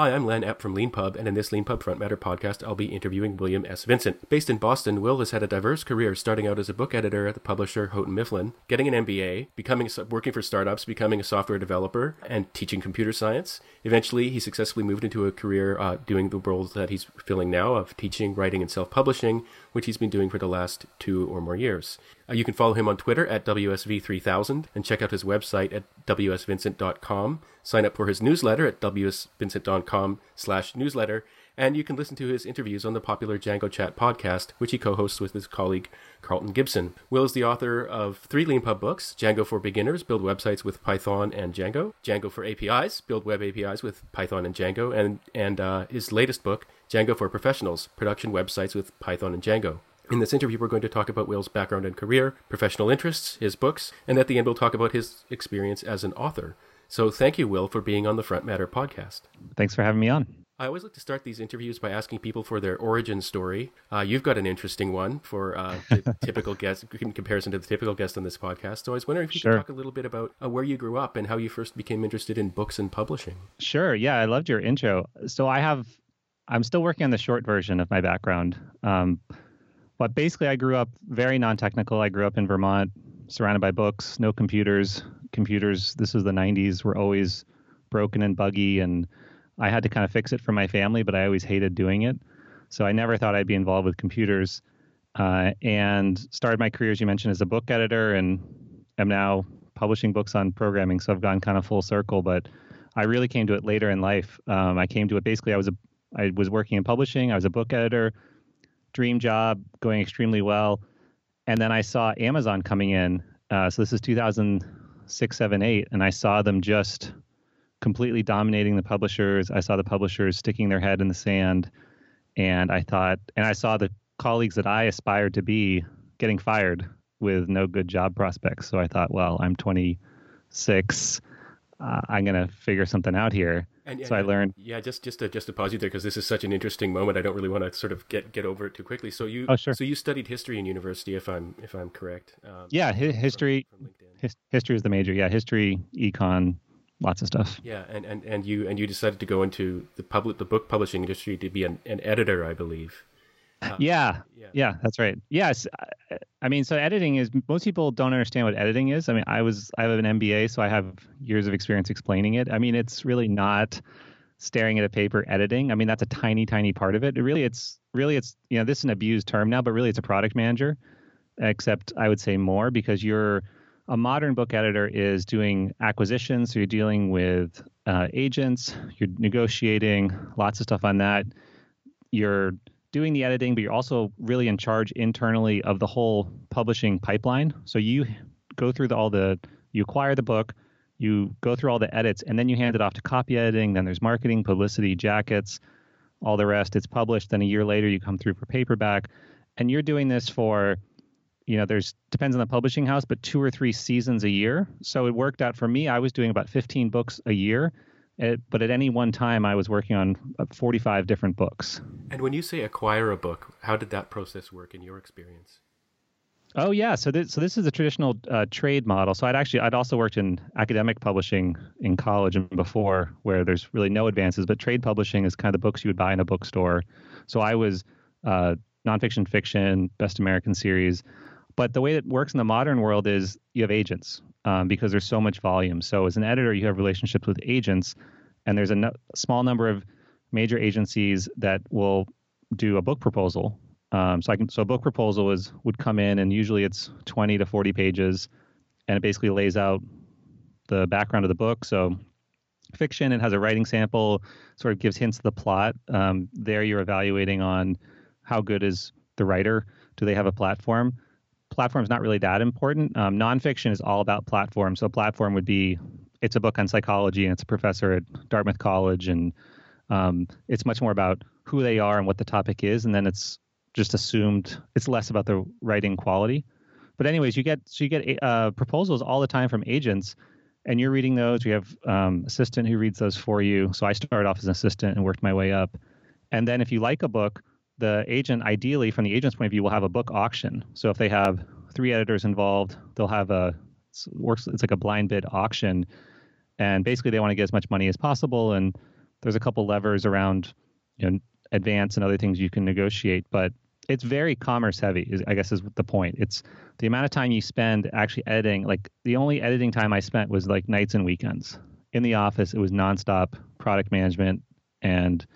Hi, I'm Len Epp from Leanpub, and in this Leanpub Front Matter podcast, I'll be interviewing William S. Vincent. Based in Boston, Will has had a diverse career, starting out as a book editor at the publisher Houghton Mifflin, getting an MBA, becoming working for startups, becoming a software developer, and teaching computer science. Eventually, he successfully moved into a career uh, doing the roles that he's filling now of teaching, writing, and self-publishing, which he's been doing for the last two or more years. Uh, you can follow him on Twitter at WSV3000 and check out his website at WSVincent.com. Sign up for his newsletter at WSVincent.com slash newsletter. And you can listen to his interviews on the popular Django Chat podcast, which he co-hosts with his colleague Carlton Gibson. Will is the author of three Leanpub books, Django for Beginners, Build Websites with Python and Django, Django for APIs, Build Web APIs with Python and Django, and, and uh, his latest book, Django for Professionals, Production Websites with Python and Django. In this interview, we're going to talk about Will's background and career, professional interests, his books, and at the end, we'll talk about his experience as an author. So thank you, Will, for being on the Front Matter podcast. Thanks for having me on. I always like to start these interviews by asking people for their origin story. Uh, you've got an interesting one for uh, the typical guest in comparison to the typical guest on this podcast. So I was wondering if you sure. could talk a little bit about uh, where you grew up and how you first became interested in books and publishing. Sure. Yeah, I loved your intro. So I have, I'm still working on the short version of my background. Um, but basically, I grew up very non technical. I grew up in Vermont, surrounded by books, no computers. Computers, this was the 90s, were always broken and buggy. And I had to kind of fix it for my family, but I always hated doing it. So I never thought I'd be involved with computers. Uh, and started my career, as you mentioned, as a book editor and am now publishing books on programming. So I've gone kind of full circle, but I really came to it later in life. Um, I came to it basically, I was a I was working in publishing. I was a book editor dream job going extremely well. And then I saw Amazon coming in. Uh, so this is 2006, 7, 8. And I saw them just completely dominating the publishers. I saw the publishers sticking their head in the sand. And I thought, and I saw the colleagues that I aspired to be getting fired with no good job prospects. So I thought, well, I'm 26. Uh, I'm going to figure something out here. And, so I learned. Yeah, just just to just to pause you there because this is such an interesting moment. I don't really want to sort of get get over it too quickly. So you, oh, sure. So you studied history in university, if I'm if I'm correct. Um, yeah, hi- history. From, from his, history is the major. Yeah, history, econ, lots of stuff. Yeah, and, and, and you and you decided to go into the public the book publishing industry to be an, an editor, I believe. Uh, yeah, yeah, yeah, that's right. Yes, I mean, so editing is most people don't understand what editing is. I mean, I was I have an MBA, so I have years of experience explaining it. I mean, it's really not staring at a paper editing. I mean, that's a tiny, tiny part of it. it really, it's really it's you know this is an abused term now, but really it's a product manager. Except I would say more because you're a modern book editor is doing acquisitions, so you're dealing with uh, agents, you're negotiating lots of stuff on that. You're doing the editing, but you're also really in charge internally of the whole publishing pipeline. So you go through the, all the, you acquire the book, you go through all the edits, and then you hand it off to copy editing. Then there's marketing, publicity, jackets, all the rest. It's published. Then a year later, you come through for paperback, and you're doing this for, you know, there's depends on the publishing house, but two or three seasons a year. So it worked out for me. I was doing about 15 books a year it, but at any one time, I was working on uh, 45 different books. And when you say acquire a book, how did that process work in your experience? Oh yeah, so this so this is a traditional uh, trade model. So I'd actually I'd also worked in academic publishing in college and before, where there's really no advances. But trade publishing is kind of the books you would buy in a bookstore. So I was uh, nonfiction, fiction, best American series. But the way it works in the modern world is you have agents um, because there's so much volume. So as an editor, you have relationships with agents, and there's a no- small number of major agencies that will do a book proposal. Um, so I can so a book proposal is would come in, and usually it's 20 to 40 pages, and it basically lays out the background of the book. So fiction, it has a writing sample, sort of gives hints of the plot. Um, there, you're evaluating on how good is the writer. Do they have a platform? Platform is not really that important. Um, nonfiction is all about platform. So platform would be it's a book on psychology and it's a professor at Dartmouth College and um, it's much more about who they are and what the topic is, and then it's just assumed it's less about the writing quality. But anyways, you get so you get uh, proposals all the time from agents, and you're reading those. We have um, assistant who reads those for you. So I started off as an assistant and worked my way up. And then if you like a book, the agent, ideally, from the agent's point of view, will have a book auction. So if they have three editors involved, they'll have a it's, works. It's like a blind bid auction, and basically they want to get as much money as possible. And there's a couple levers around you know advance and other things you can negotiate, but it's very commerce heavy. Is, I guess is the point. It's the amount of time you spend actually editing. Like the only editing time I spent was like nights and weekends in the office. It was nonstop product management and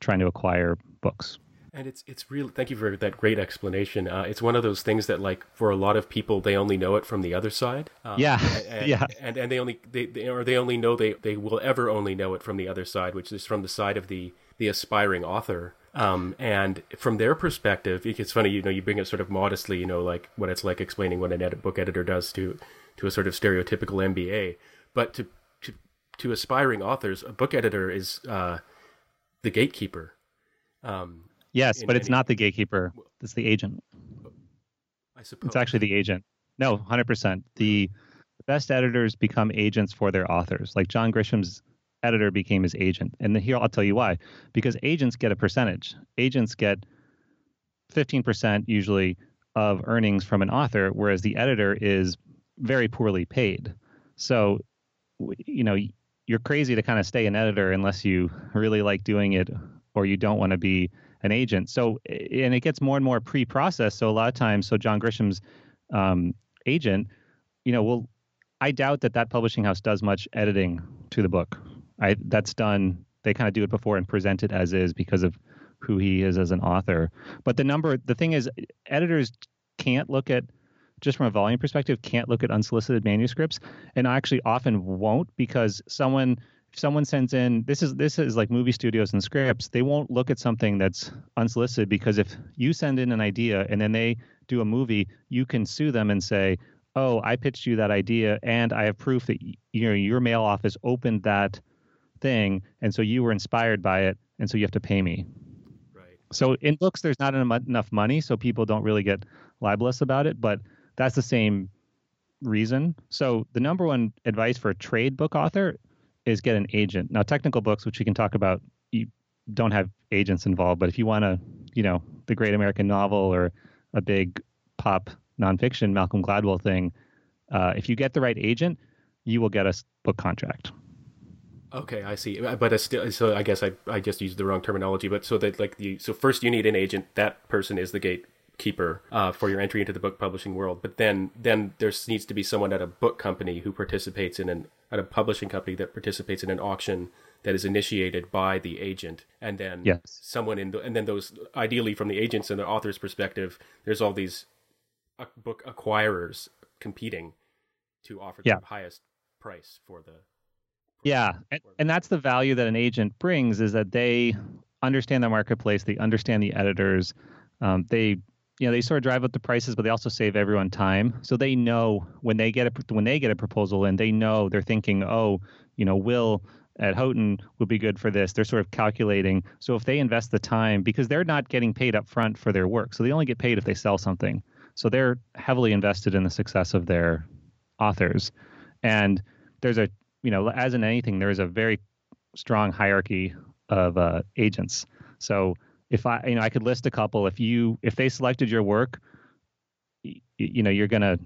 trying to acquire books. And it's it's really thank you for that great explanation. Uh, it's one of those things that like for a lot of people they only know it from the other side. Um, yeah, and, yeah, and and they only they, they or they only know they they will ever only know it from the other side, which is from the side of the the aspiring author. Um, and from their perspective, it's funny, you know, you bring it sort of modestly, you know, like what it's like explaining what an edit book editor does to to a sort of stereotypical MBA. But to to, to aspiring authors, a book editor is uh, the gatekeeper. Um, yes, but it's not the gatekeeper; it's the agent. I suppose it's actually the agent. No, hundred percent. The best editors become agents for their authors. Like John Grisham's editor became his agent. And here I'll tell you why. Because agents get a percentage. Agents get 15% usually of earnings from an author, whereas the editor is very poorly paid. So, you know, you're crazy to kind of stay an editor unless you really like doing it or you don't want to be an agent. So, and it gets more and more pre-processed. So a lot of times, so John Grisham's um, agent, you know, will I doubt that that publishing house does much editing to the book. I that's done. They kind of do it before and present it as is because of who he is as an author. But the number, the thing is, editors can't look at just from a volume perspective can't look at unsolicited manuscripts and actually often won't because someone if someone sends in this is this is like movie studios and scripts they won't look at something that's unsolicited because if you send in an idea and then they do a movie you can sue them and say oh i pitched you that idea and i have proof that you know your mail office opened that thing, and so you were inspired by it, and so you have to pay me. Right. So in books, there's not enough money, so people don't really get libelous about it, but that's the same reason. So the number one advice for a trade book author is get an agent. Now, technical books, which we can talk about, you don't have agents involved, but if you want to, you know, the Great American Novel or a big pop nonfiction Malcolm Gladwell thing, uh, if you get the right agent, you will get a book contract. Okay, I see. Uh, but still, so I guess I I just used the wrong terminology. But so that like the so first you need an agent. That person is the gatekeeper uh, for your entry into the book publishing world. But then then there needs to be someone at a book company who participates in an at a publishing company that participates in an auction that is initiated by the agent, and then yes. someone in the and then those ideally from the agents and the author's perspective, there's all these uh, book acquirers competing to offer yeah. the highest price for the yeah, and, and that's the value that an agent brings is that they understand the marketplace, they understand the editors, um, they you know they sort of drive up the prices, but they also save everyone time. So they know when they get a when they get a proposal and they know they're thinking, oh, you know, Will at Houghton would be good for this. They're sort of calculating. So if they invest the time, because they're not getting paid up front for their work, so they only get paid if they sell something. So they're heavily invested in the success of their authors. And there's a you know, as in anything, there is a very strong hierarchy of uh, agents. So if I, you know, I could list a couple. If you, if they selected your work, you, you know, you're gonna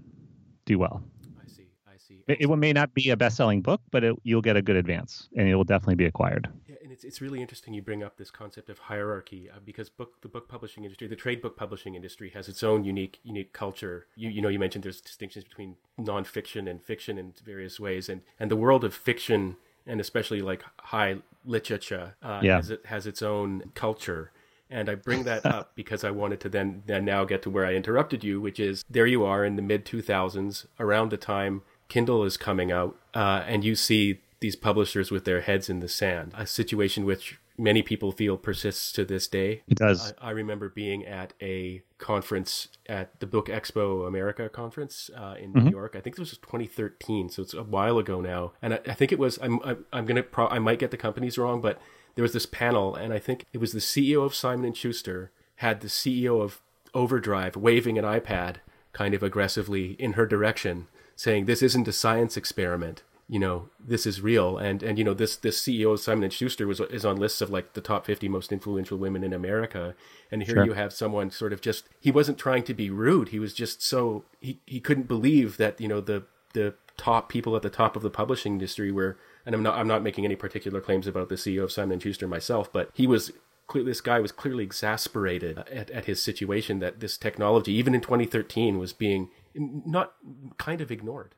do well. I see. I see. It, it may not be a best-selling book, but it, you'll get a good advance, and it will definitely be acquired. Yeah, and it's it's really interesting you bring up this concept of hierarchy uh, because book the book publishing industry, the trade book publishing industry, has its own unique unique culture. You you know you mentioned there's distinctions between nonfiction and fiction in various ways, and and the world of fiction and especially like high literature uh, yeah. has, it, has its own culture. And I bring that up because I wanted to then, then now get to where I interrupted you, which is there you are in the mid 2000s, around the time Kindle is coming out, uh, and you see these publishers with their heads in the sand, a situation which many people feel persists to this day. It does. I, I remember being at a conference at the Book Expo America conference uh, in mm-hmm. New York. I think this was 2013, so it's a while ago now. And I, I think it was. I'm. I'm, I'm gonna. Pro- I might get the companies wrong, but there was this panel, and I think it was the CEO of Simon and Schuster had the CEO of Overdrive waving an iPad kind of aggressively in her direction, saying, "This isn't a science experiment." you know this is real and and you know this this CEO of Simon and Schuster was is on lists of like the top 50 most influential women in America and here sure. you have someone sort of just he wasn't trying to be rude he was just so he he couldn't believe that you know the the top people at the top of the publishing industry were and I'm not I'm not making any particular claims about the CEO of Simon Schuster myself, but he was this guy was clearly exasperated at, at his situation that this technology, even in 2013, was being not kind of ignored.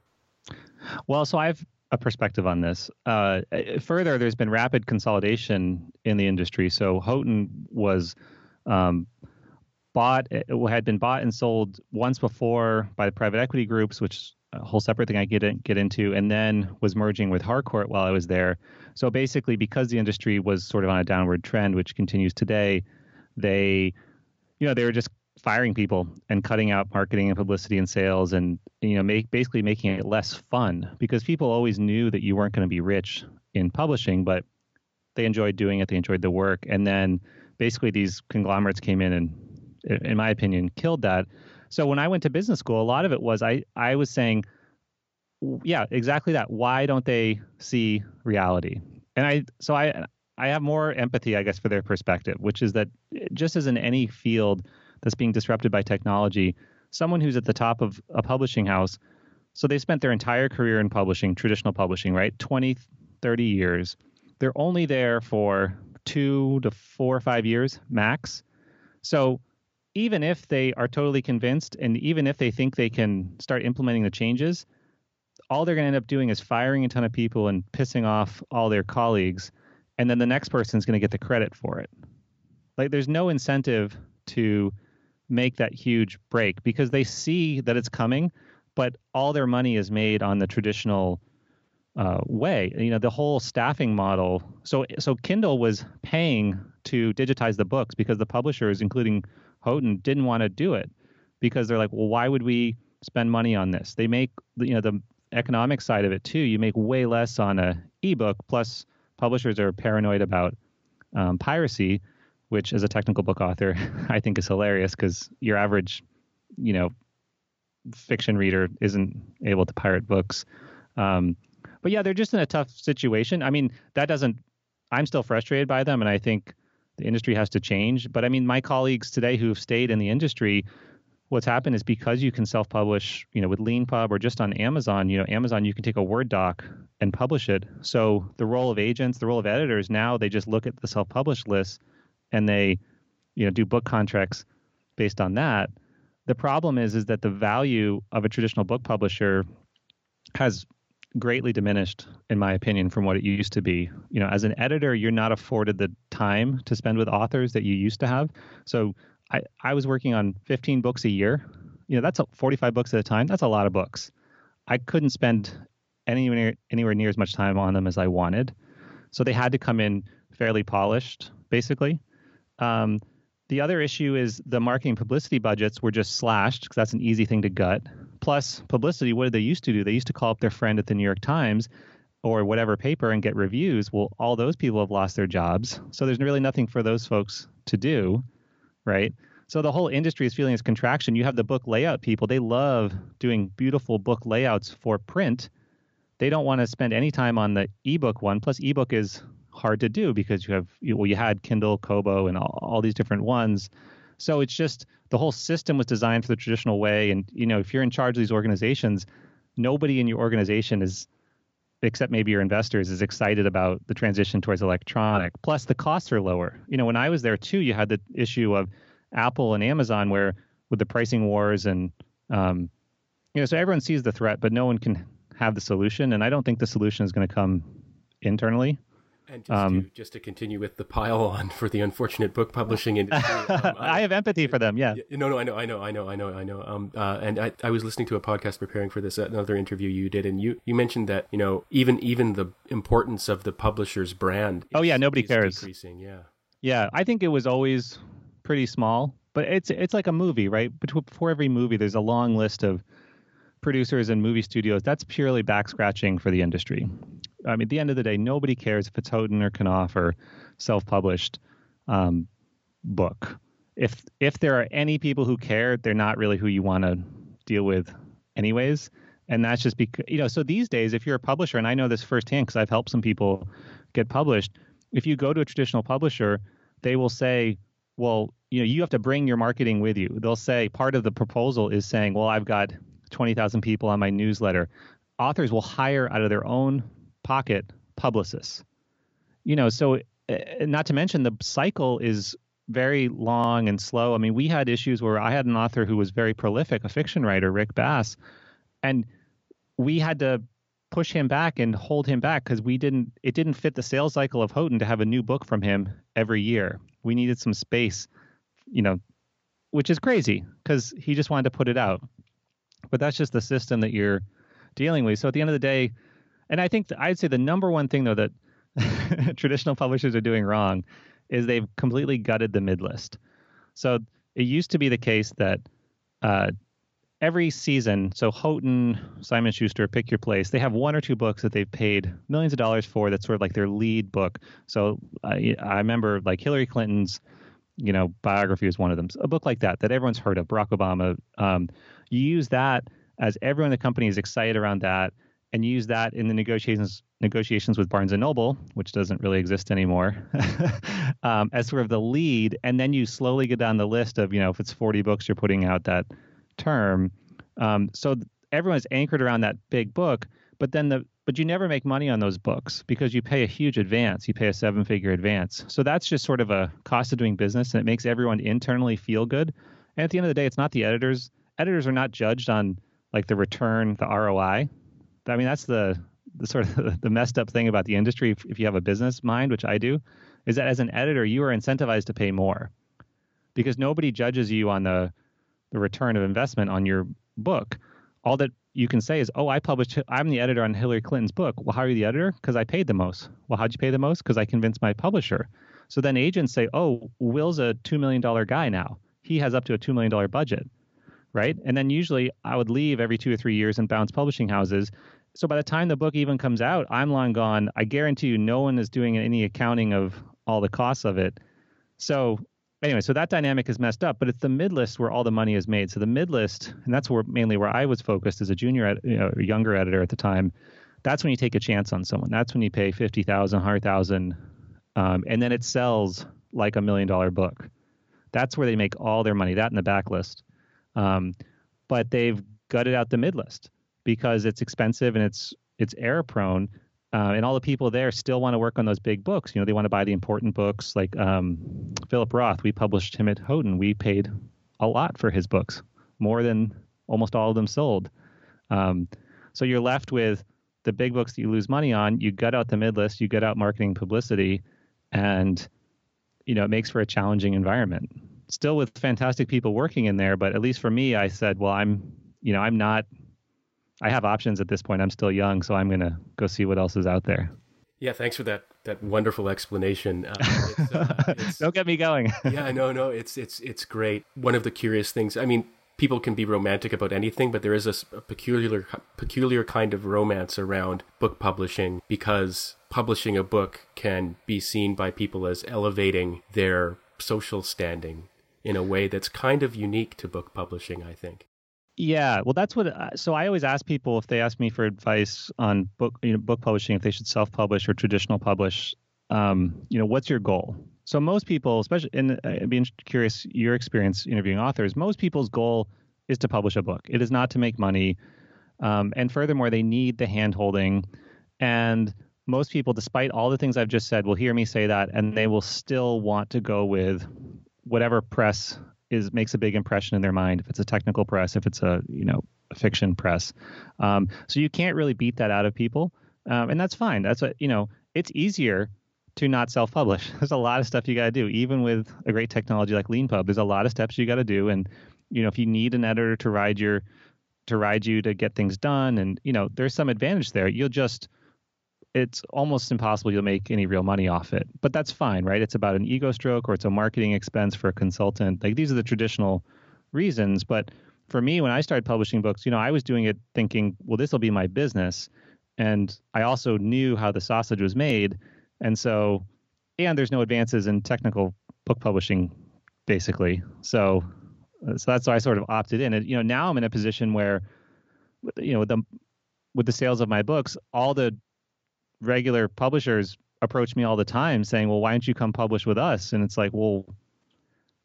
Well, so I have a perspective on this. Uh, further, there's been rapid consolidation in the industry. So Houghton was um, bought, had been bought and sold once before by the private equity groups, which whole separate thing I get in, get into, and then was merging with Harcourt while I was there. So basically, because the industry was sort of on a downward trend, which continues today, they, you know, they were just firing people and cutting out marketing and publicity and sales, and you know, make, basically making it less fun because people always knew that you weren't going to be rich in publishing, but they enjoyed doing it, they enjoyed the work, and then basically these conglomerates came in and, in my opinion, killed that. So when I went to business school, a lot of it was I I was saying, yeah, exactly that. Why don't they see reality? And I so I I have more empathy, I guess, for their perspective, which is that eh, just as in any field that's being disrupted by technology, someone who's at the top of a publishing house, so they spent their entire career in publishing, traditional publishing, right? 20, 30 years. They're only there for two to four or five years max. So even if they are totally convinced and even if they think they can start implementing the changes, all they're going to end up doing is firing a ton of people and pissing off all their colleagues. And then the next person's going to get the credit for it. Like there's no incentive to make that huge break because they see that it's coming, but all their money is made on the traditional uh, way. You know, the whole staffing model. So, so Kindle was paying to digitize the books because the publishers, including Houghton didn't want to do it because they're like, well, why would we spend money on this? They make you know the economic side of it too. You make way less on a ebook. Plus, publishers are paranoid about um, piracy, which as a technical book author, I think is hilarious because your average, you know, fiction reader isn't able to pirate books. Um, but yeah, they're just in a tough situation. I mean, that doesn't. I'm still frustrated by them, and I think the industry has to change. But I mean, my colleagues today who have stayed in the industry, what's happened is because you can self-publish, you know, with Leanpub or just on Amazon, you know, Amazon, you can take a Word doc and publish it. So the role of agents, the role of editors, now they just look at the self-published list and they, you know, do book contracts based on that. The problem is, is that the value of a traditional book publisher has greatly diminished, in my opinion, from what it used to be. You know, as an editor, you're not afforded the time to spend with authors that you used to have. So I, I was working on 15 books a year. You know, that's 45 books at a time. That's a lot of books. I couldn't spend anywhere anywhere near as much time on them as I wanted. So they had to come in fairly polished, basically. Um, the other issue is the marketing publicity budgets were just slashed because that's an easy thing to gut. Plus, publicity, what did they used to do? They used to call up their friend at the New York Times or whatever paper and get reviews. Well, all those people have lost their jobs. So there's really nothing for those folks to do, right? So the whole industry is feeling this contraction. You have the book layout people, they love doing beautiful book layouts for print. They don't want to spend any time on the ebook one. Plus, ebook is hard to do because you have well you had Kindle, Kobo, and all, all these different ones. So it's just the whole system was designed for the traditional way, and you know if you're in charge of these organizations, nobody in your organization is except maybe your investors is excited about the transition towards electronic. Plus the costs are lower. You know when i was there too you had the issue of apple and amazon where with the pricing wars and um, you know so everyone sees the threat but no one can have the solution. And i don't think the solution is going to come internally and just, um, to, just to continue with the pile on for the unfortunate book publishing industry, um, I, I, have empathy for them. Yeah. No, no, I know, I know, I know, I know, I know. Um, uh, and I, I was listening to a podcast preparing for this, another interview you did, and you, you mentioned that you know even even the importance of the publisher's brand. oh yeah, nobody cares. Decreasing. Yeah. Yeah, I think it was always pretty small, but it's it's like a movie, right? Before every movie, there's a long list of producers and movie studios. That's purely back scratching for the industry. I mean, at the end of the day, nobody cares if it's Houghton or Knopf or self-published um, book. If if there are any people who care, they're not really who you want to deal with, anyways. And that's just because you know. So these days, if you're a publisher, and I know this firsthand because I've helped some people get published. If you go to a traditional publisher, they will say, "Well, you know, you have to bring your marketing with you." They'll say part of the proposal is saying, "Well, I've got 20,000 people on my newsletter." Authors will hire out of their own pocket publicists. You know, so uh, not to mention the cycle is very long and slow. I mean, we had issues where I had an author who was very prolific, a fiction writer, Rick Bass, and we had to push him back and hold him back because we didn't it didn't fit the sales cycle of Houghton to have a new book from him every year. We needed some space, you know, which is crazy because he just wanted to put it out. But that's just the system that you're dealing with. So at the end of the day, and I think I'd say the number one thing though that traditional publishers are doing wrong is they've completely gutted the mid list. So it used to be the case that uh, every season, so Houghton, Simon Schuster, pick your place. They have one or two books that they've paid millions of dollars for. That's sort of like their lead book. So I, I remember like Hillary Clinton's, you know, biography is one of them. A book like that that everyone's heard of, Barack Obama. Um, you use that as everyone in the company is excited around that, and use that in the negotiations negotiations with Barnes and Noble, which doesn't really exist anymore, um, as sort of the lead, and then you slowly get down the list of you know if it's 40 books you're putting out that term. Um, so everyone's anchored around that big book, but then the but you never make money on those books because you pay a huge advance. You pay a seven figure advance. So that's just sort of a cost of doing business and it makes everyone internally feel good. And at the end of the day, it's not the editors. Editors are not judged on like the return, the ROI. I mean, that's the the sort of the messed up thing about the industry if, if you have a business mind, which I do, is that as an editor, you are incentivized to pay more because nobody judges you on the the return of investment on your book. All that you can say is, "Oh, I published. I'm the editor on Hillary Clinton's book." Well, how are you the editor? Because I paid the most. Well, how'd you pay the most? Because I convinced my publisher. So then agents say, "Oh, Will's a two million dollar guy now. He has up to a two million dollar budget." Right. And then usually I would leave every two or three years and bounce publishing houses. So by the time the book even comes out, I'm long gone. I guarantee you, no one is doing any accounting of all the costs of it. So anyway, so that dynamic is messed up, but it's the mid list where all the money is made. So the mid list, and that's where mainly where I was focused as a junior, ed, you know, younger editor at the time. That's when you take a chance on someone. That's when you pay fifty thousand, hundred thousand, um, and then it sells like a million dollar book. That's where they make all their money. That in the backlist, um, but they've gutted out the mid list because it's expensive and it's it's error prone uh, and all the people there still want to work on those big books. You know, they want to buy the important books like um, Philip Roth. We published him at Houghton. We paid a lot for his books, more than almost all of them sold. Um, so you're left with the big books that you lose money on. You gut out the mid list, you gut out marketing publicity, and you know it makes for a challenging environment. Still with fantastic people working in there, but at least for me, I said, well, I'm you know I'm not I have options at this point. I'm still young, so I'm gonna go see what else is out there. Yeah, thanks for that that wonderful explanation. Uh, it's, uh, it's, Don't get me going. yeah, no, no, it's it's it's great. One of the curious things. I mean, people can be romantic about anything, but there is a, a peculiar peculiar kind of romance around book publishing because publishing a book can be seen by people as elevating their social standing in a way that's kind of unique to book publishing. I think. Yeah, well, that's what. Uh, so I always ask people if they ask me for advice on book, you know, book publishing, if they should self-publish or traditional publish. Um, you know, what's your goal? So most people, especially, and uh, I'd be curious your experience interviewing authors. Most people's goal is to publish a book. It is not to make money, um, and furthermore, they need the handholding. And most people, despite all the things I've just said, will hear me say that, and they will still want to go with whatever press is makes a big impression in their mind. If it's a technical press, if it's a you know a fiction press, um, so you can't really beat that out of people, um, and that's fine. That's a you know it's easier to not self-publish. There's a lot of stuff you got to do, even with a great technology like Leanpub. There's a lot of steps you got to do, and you know if you need an editor to ride your to ride you to get things done, and you know there's some advantage there. You'll just it's almost impossible you'll make any real money off it. But that's fine, right? It's about an ego stroke or it's a marketing expense for a consultant. Like these are the traditional reasons. But for me, when I started publishing books, you know, I was doing it thinking, well, this will be my business. And I also knew how the sausage was made. And so, and there's no advances in technical book publishing, basically. So, uh, so that's why I sort of opted in. And, you know, now I'm in a position where, you know, the, with the sales of my books, all the regular publishers approach me all the time saying, "Well, why don't you come publish with us?" And it's like, well,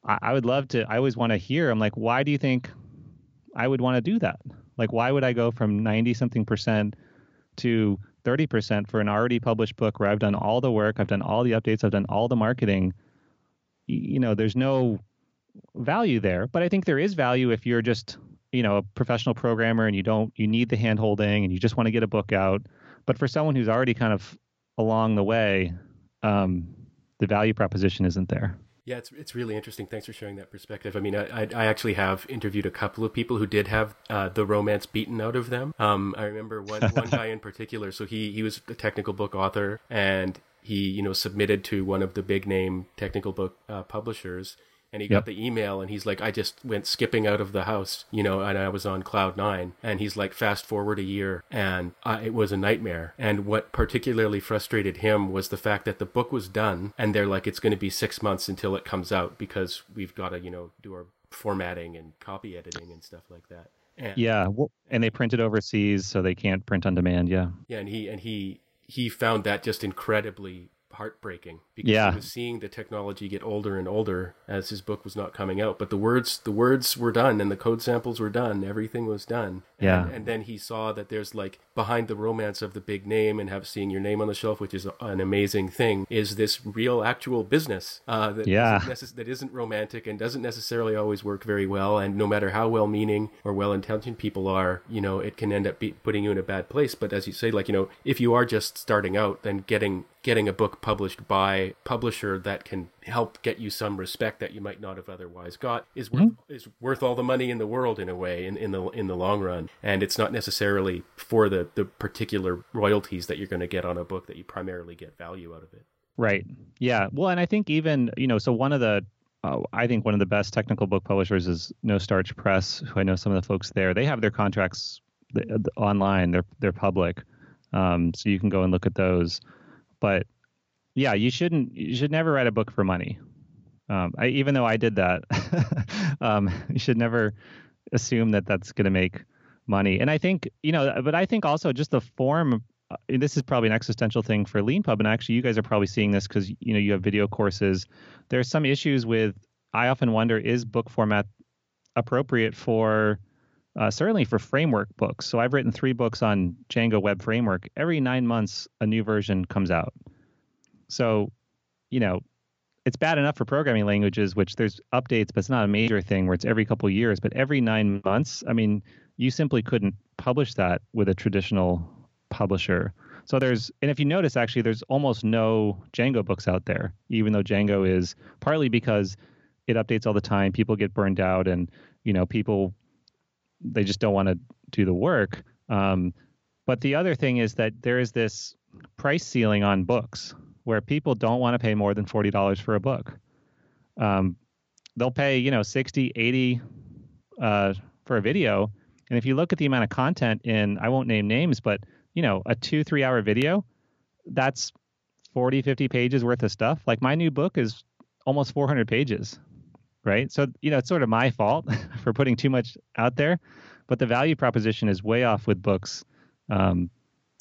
I, I would love to. I always want to hear. I'm like, why do you think I would want to do that? Like, why would I go from ninety something percent to 30% for an already published book where I've done all the work, I've done all the updates, I've done all the marketing, you know, there's no value there. But I think there is value if you're just, you know, a professional programmer and you don't, you need the hand holding and you just want to get a book out. But for someone who's already kind of along the way, um, the value proposition isn't there. Yeah, it's it's really interesting. Thanks for sharing that perspective. I mean, I I actually have interviewed a couple of people who did have uh, the romance beaten out of them. Um, I remember one one guy in particular. So he he was a technical book author, and he you know submitted to one of the big name technical book uh, publishers and he yep. got the email and he's like i just went skipping out of the house you know and i was on cloud nine. And he's like fast forward a year and uh, it was a nightmare. And what particularly frustrated him was the fact that the book was done and they're like it's going to be six months until it comes out because we've got to you know do our formatting and copy editing and stuff like that. And, yeah well, and they print it overseas so they can't print on demand yeah. Yeah and he and he he found that just incredibly heartbreaking because yeah. he was seeing the technology get older and older as his book was not coming out. But the words, the words were done, and the code samples were done. Everything was done. Yeah. And, and then he saw that there's like behind the romance of the big name and have seeing your name on the shelf, which is an amazing thing, is this real actual business uh, that yeah. Isn't necess- that isn't romantic and doesn't necessarily always work very well. And no matter how well-meaning or well-intentioned people are, you know, it can end up be- putting you in a bad place. But as you say, like you know, if you are just starting out, then getting getting a book published by publisher that can help get you some respect that you might not have otherwise got is worth mm-hmm. is worth all the money in the world in a way in, in the in the long run and it's not necessarily for the the particular royalties that you're going to get on a book that you primarily get value out of it right yeah well and i think even you know so one of the uh, I think one of the best technical book publishers is No Starch Press, who I know some of the folks there. They have their contracts online; they're they're public, um, so you can go and look at those. But yeah, you shouldn't. You should never write a book for money. Um, I, even though I did that, um, you should never assume that that's going to make money. And I think you know, but I think also just the form. Uh, this is probably an existential thing for Leanpub, and actually, you guys are probably seeing this because you know you have video courses. There's some issues with. I often wonder: is book format appropriate for uh, certainly for framework books. So I've written three books on Django Web Framework. Every nine months, a new version comes out. So, you know, it's bad enough for programming languages, which there's updates, but it's not a major thing where it's every couple years. But every nine months, I mean, you simply couldn't publish that with a traditional publisher. So there's, and if you notice, actually, there's almost no Django books out there, even though Django is partly because it updates all the time. People get burned out, and you know, people they just don't want to do the work. Um, but the other thing is that there is this price ceiling on books where people don't want to pay more than $40 for a book. Um, they'll pay, you know, 60, 80 uh, for a video. And if you look at the amount of content in, I won't name names, but, you know, a two, three hour video, that's 40, 50 pages worth of stuff. Like my new book is almost 400 pages, right? So, you know, it's sort of my fault for putting too much out there, but the value proposition is way off with books. Um,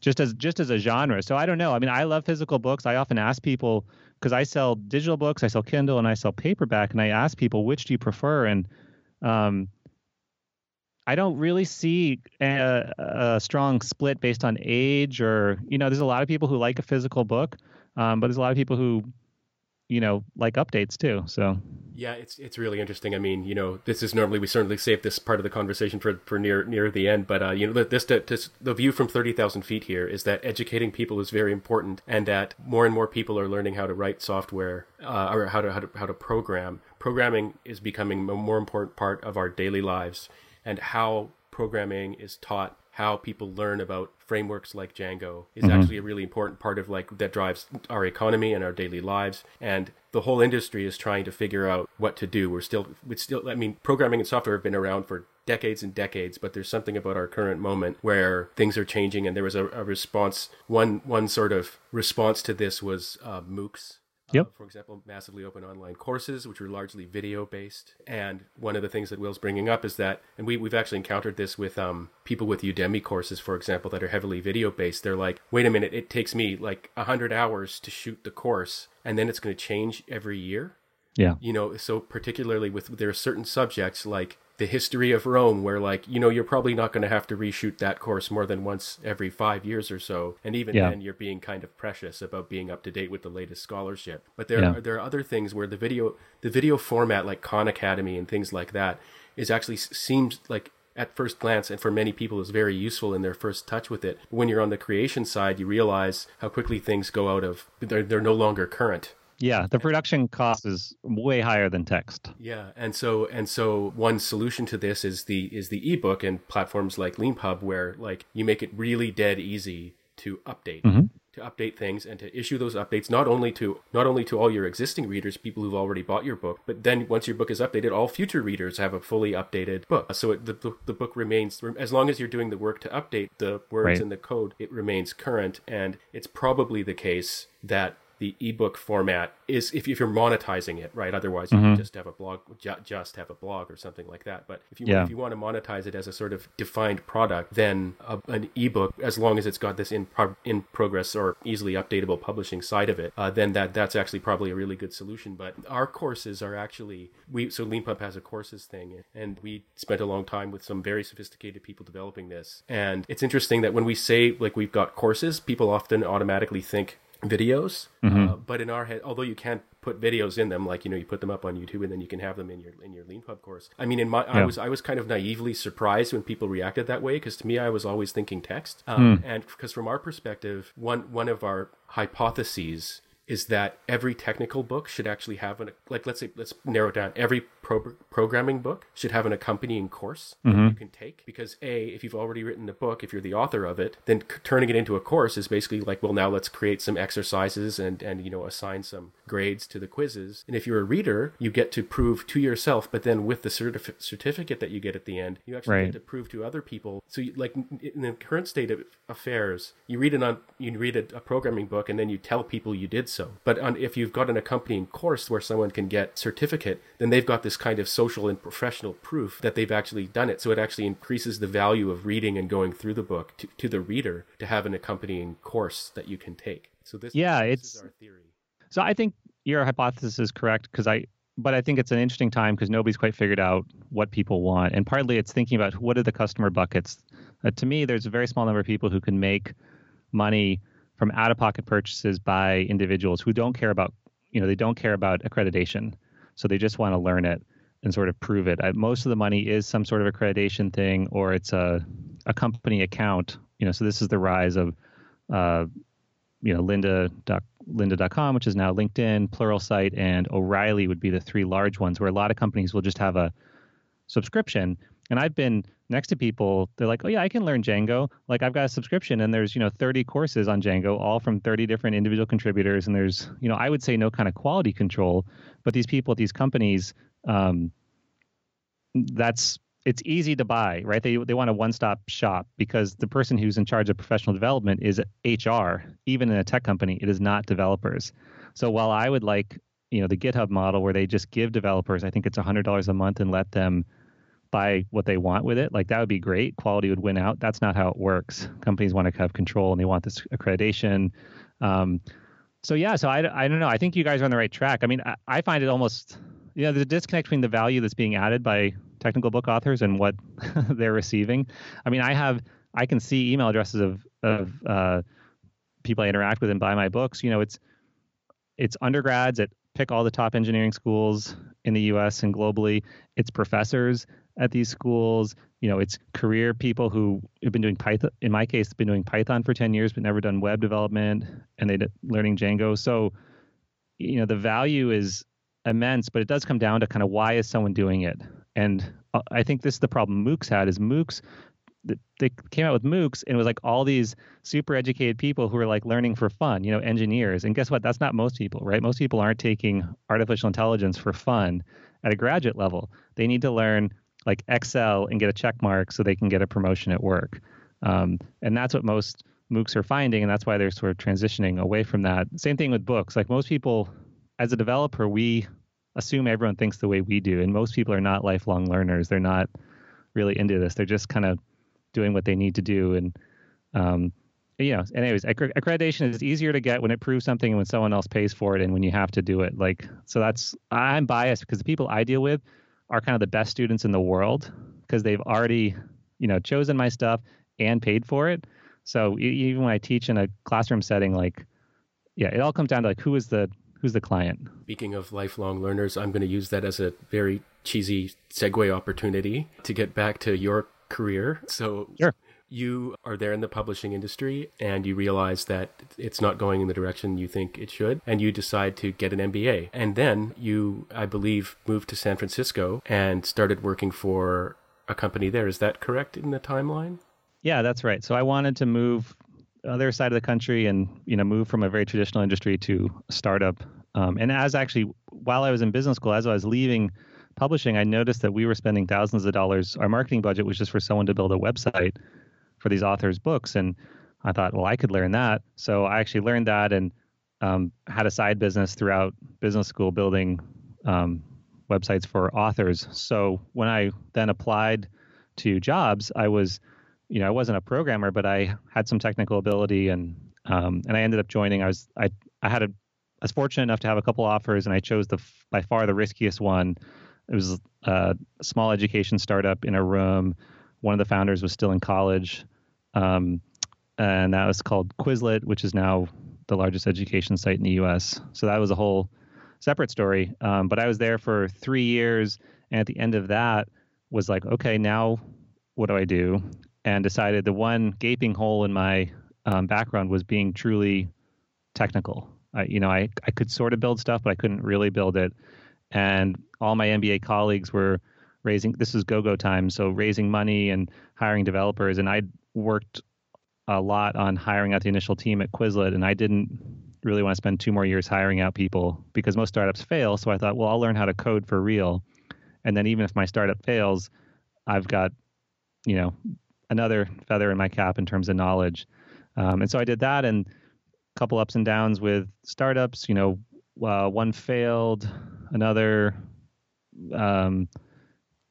just as just as a genre. So I don't know. I mean, I love physical books. I often ask people because I sell digital books, I sell Kindle, and I sell paperback, and I ask people which do you prefer, and um, I don't really see a, a, strong split based on age or you know. There's a lot of people who like a physical book, um, but there's a lot of people who you know like updates too. So yeah, it's it's really interesting. I mean, you know, this is normally we certainly save this part of the conversation for for near near the end, but uh, you know, this, this the view from thirty thousand feet here is that educating people is very important, and that more and more people are learning how to write software uh, or how to, how to how to program. Programming is becoming a more important part of our daily lives, and how programming is taught how people learn about frameworks like Django is mm-hmm. actually a really important part of like that drives our economy and our daily lives. And the whole industry is trying to figure out what to do. We're still, it's still, I mean, programming and software have been around for decades and decades, but there's something about our current moment where things are changing. And there was a, a response. One one sort of response to this was uh, MOOCs, Yep. Uh, for example, massively open online courses, which are largely video based. And one of the things that Will's bringing up is that, and we, we've actually encountered this with um, people with Udemy courses, for example, that are heavily video based. They're like, wait a minute, it takes me like 100 hours to shoot the course, and then it's going to change every year. Yeah. You know, so particularly with there are certain subjects like the history of Rome, where like you know you're probably not going to have to reshoot that course more than once every five years or so, and even yeah. then you're being kind of precious about being up to date with the latest scholarship. But there yeah. are, there are other things where the video the video format like Khan Academy and things like that is actually seems like at first glance and for many people is very useful in their first touch with it. When you're on the creation side, you realize how quickly things go out of they're they're no longer current. Yeah, the production cost is way higher than text. Yeah, and so and so one solution to this is the is the ebook and platforms like Leanpub where like you make it really dead easy to update. Mm-hmm. To update things and to issue those updates not only to not only to all your existing readers, people who've already bought your book, but then once your book is updated, all future readers have a fully updated book. So it, the the book remains as long as you're doing the work to update the words right. in the code, it remains current. And it's probably the case that the ebook format is if, if you're monetizing it right otherwise you mm-hmm. just have a blog ju- just have a blog or something like that but if you yeah. if you want to monetize it as a sort of defined product then a, an ebook as long as it's got this in pro- in progress or easily updatable publishing side of it uh, then that that's actually probably a really good solution but our courses are actually we so leanpub has a courses thing and we spent a long time with some very sophisticated people developing this and it's interesting that when we say like we've got courses people often automatically think videos. Mm-hmm. Uh, but in our head, although you can't put videos in them, like you know, you put them up on YouTube and then you can have them in your in your Leanpub course. I mean, in my, yeah. I was I was kind of naively surprised when people reacted that way because to me, I was always thinking text. Um, mm. And because from our perspective, one one of our hypotheses is that every technical book should actually have an like let's say let's narrow it down every pro- programming book should have an accompanying course mm-hmm. that you can take because a if you've already written the book if you're the author of it then c- turning it into a course is basically like well now let's create some exercises and and you know assign some grades to the quizzes and if you're a reader you get to prove to yourself but then with the certif- certificate that you get at the end you actually right. get to prove to other people so you, like in the current state of affairs you read it on you read a, a programming book and then you tell people you did so but on, if you've got an accompanying course where someone can get certificate then they've got this kind of social and professional proof that they've actually done it. So it actually increases the value of reading and going through the book to, to the reader to have an accompanying course that you can take. So this, yeah, this it's our theory. So I think your hypothesis is correct because I, but I think it's an interesting time because nobody's quite figured out what people want, and partly it's thinking about what are the customer buckets. Uh, to me, there's a very small number of people who can make money from out-of-pocket purchases by individuals who don't care about, you know, they don't care about accreditation, so they just want to learn it and sort of prove it. I, most of the money is some sort of accreditation thing, or it's a a company account. You know, so this is the rise of, uh, you know, Lynda lynda.com, which is now LinkedIn, Pluralsight, and O'Reilly would be the three large ones where a lot of companies will just have a subscription. And I've been next to people, they're like, oh, yeah, I can learn Django. Like, I've got a subscription, and there's, you know, 30 courses on Django, all from 30 different individual contributors. And there's, you know, I would say no kind of quality control. But these people at these companies, um, that's it's easy to buy, right? They they want a one-stop shop because the person who's in charge of professional development is HR. Even in a tech company, it is not developers. So while I would like, you know, the GitHub model where they just give developers, I think it's $100 a month and let them buy what they want with it, like that would be great. Quality would win out. That's not how it works. Companies want to have control and they want this accreditation. Um, so yeah, so I, I don't know. I think you guys are on the right track. I mean, I, I find it almost you know, the disconnect between the value that's being added by technical book authors and what they're receiving. I mean, I have I can see email addresses of of uh, people I interact with and buy my books. You know, it's it's undergrads at pick all the top engineering schools in the U.S. and globally. It's professors at these schools. You know, it's career people who have been doing Python. In my case, been doing Python for ten years but never done web development, and they learning Django. So, you know, the value is immense, but it does come down to kind of why is someone doing it? And uh, I think this is the problem MOOCs had is MOOCs they came out with MOOCs and it was like all these super educated people who were like learning for fun, you know, engineers. And guess what? That's not most people, right? Most people aren't taking artificial intelligence for fun at a graduate level. They need to learn like Excel and get a check mark so they can get a promotion at work. Um, and that's what most MOOCs are finding, and that's why they're sort of transitioning away from that. Same thing with books. Like most people, as a developer, we assume everyone thinks the way we do, and most people are not lifelong learners. They're not really into this. They're just kind of doing what they need to do, and um, you know, anyways, accreditation is easier to get when it proves something and when someone else pays for it and when you have to do it. Like, so that's, I'm biased because the people I deal with are kind of the best students in the world because they've already, you know, chosen my stuff and paid for it. So even when I teach in a classroom setting, like, yeah, it all comes down to like who is the who's the client. Speaking of lifelong learners, I'm going to use that as a very cheesy segue opportunity to get back to your career. So sure you are there in the publishing industry and you realize that it's not going in the direction you think it should and you decide to get an MBA. And then you, I believe, moved to San Francisco and started working for a company there. Is that correct in the timeline? Yeah, that's right. So I wanted to move other side of the country and you know move from a very traditional industry to a startup. Um, and as actually while I was in business school, as I was leaving publishing, I noticed that we were spending thousands of dollars. Our marketing budget was just for someone to build a website for these authors' books. And I thought, well, I could learn that. So I actually learned that and um, had a side business throughout business school building um, websites for authors. So when I then applied to jobs, I was, you know, I wasn't a programmer, but I had some technical ability and um, and I ended up joining. I was I I had a I was fortunate enough to have a couple offers, and I chose the by far the riskiest one. It was a small education startup in a room one of the founders was still in college, um, and that was called Quizlet, which is now the largest education site in the U.S. So that was a whole separate story. Um, but I was there for three years, and at the end of that, was like, okay, now what do I do? And decided the one gaping hole in my um, background was being truly technical. I, you know, I I could sort of build stuff, but I couldn't really build it. And all my MBA colleagues were raising this is go-go time so raising money and hiring developers. And i worked a lot on hiring out the initial team at quizlet and i didn't really want to spend two more years hiring out people because most startups fail. So i thought well i'll learn how to code for real. And then even if my startup fails i've got you know another feather in my cap in terms of knowledge. Um, and so i did that and a couple ups and downs with startups you know uh, one failed another um,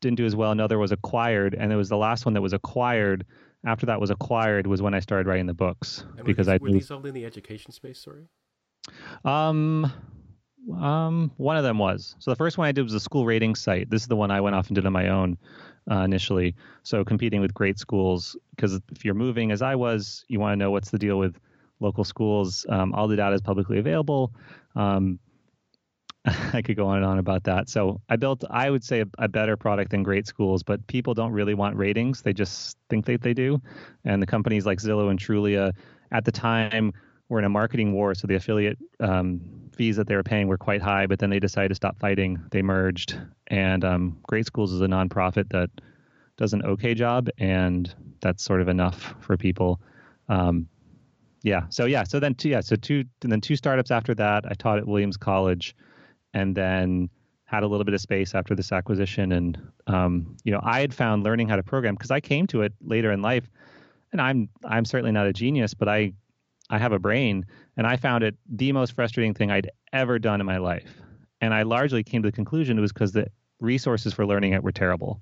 didn't do as well. Another was acquired, and it was the last one that was acquired. After that was acquired was when I started writing the books and because these, I were these all in the education space. Sorry. Um, um, one of them was. So the first one I did was a school rating site. This is the one I went off and did on my own uh, initially. So competing with great schools because if you're moving as I was, you want to know what's the deal with local schools. Um, all the data is publicly available. Um, I could go on and on about that. So I built, I would say, a, a, better product than great schools, but people don't really want ratings. They just think that they do. And the companies like Zillow and Trulia at the time were in a marketing war. So the affiliate um, fees that they were paying were quite high, but then they decided to stop fighting. They merged. And um, Great Schools is a nonprofit that does an okay job. And that's sort of enough for people. Um, yeah. So yeah. So then two. Yeah. So two. And then two startups after that. I taught at Williams College and then had a little bit of space after this acquisition. And um, you know, I had found learning how to program because I came to it later in life, and I'm I'm certainly not a genius, but I I have a brain, and I found it the most frustrating thing I'd ever done in my life. And I largely came to the conclusion it was because the resources for learning it were terrible.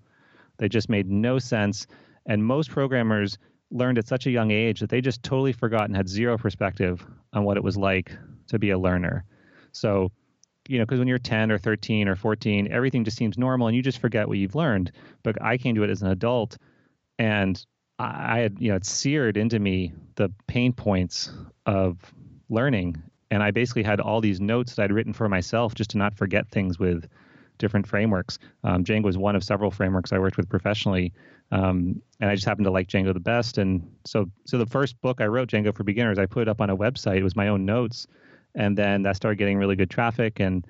They just made no sense, and most programmers learned at such a young age that they just totally forgot and had zero perspective on what it was like to be a learner. So you know, because when you're 10 or 13 or 14, everything just seems normal and you just forget what you've learned. But I came to it as an adult and I had, you know, it seared into me the pain points of learning. And I basically had all these notes that I'd written for myself just to not forget things with different frameworks. Um, Django is one of several frameworks I worked with professionally. Um, and I just happened to like Django the best. And so, so the first book I wrote, Django for Beginners, I put up on a website. It was my own notes and then that started getting really good traffic. And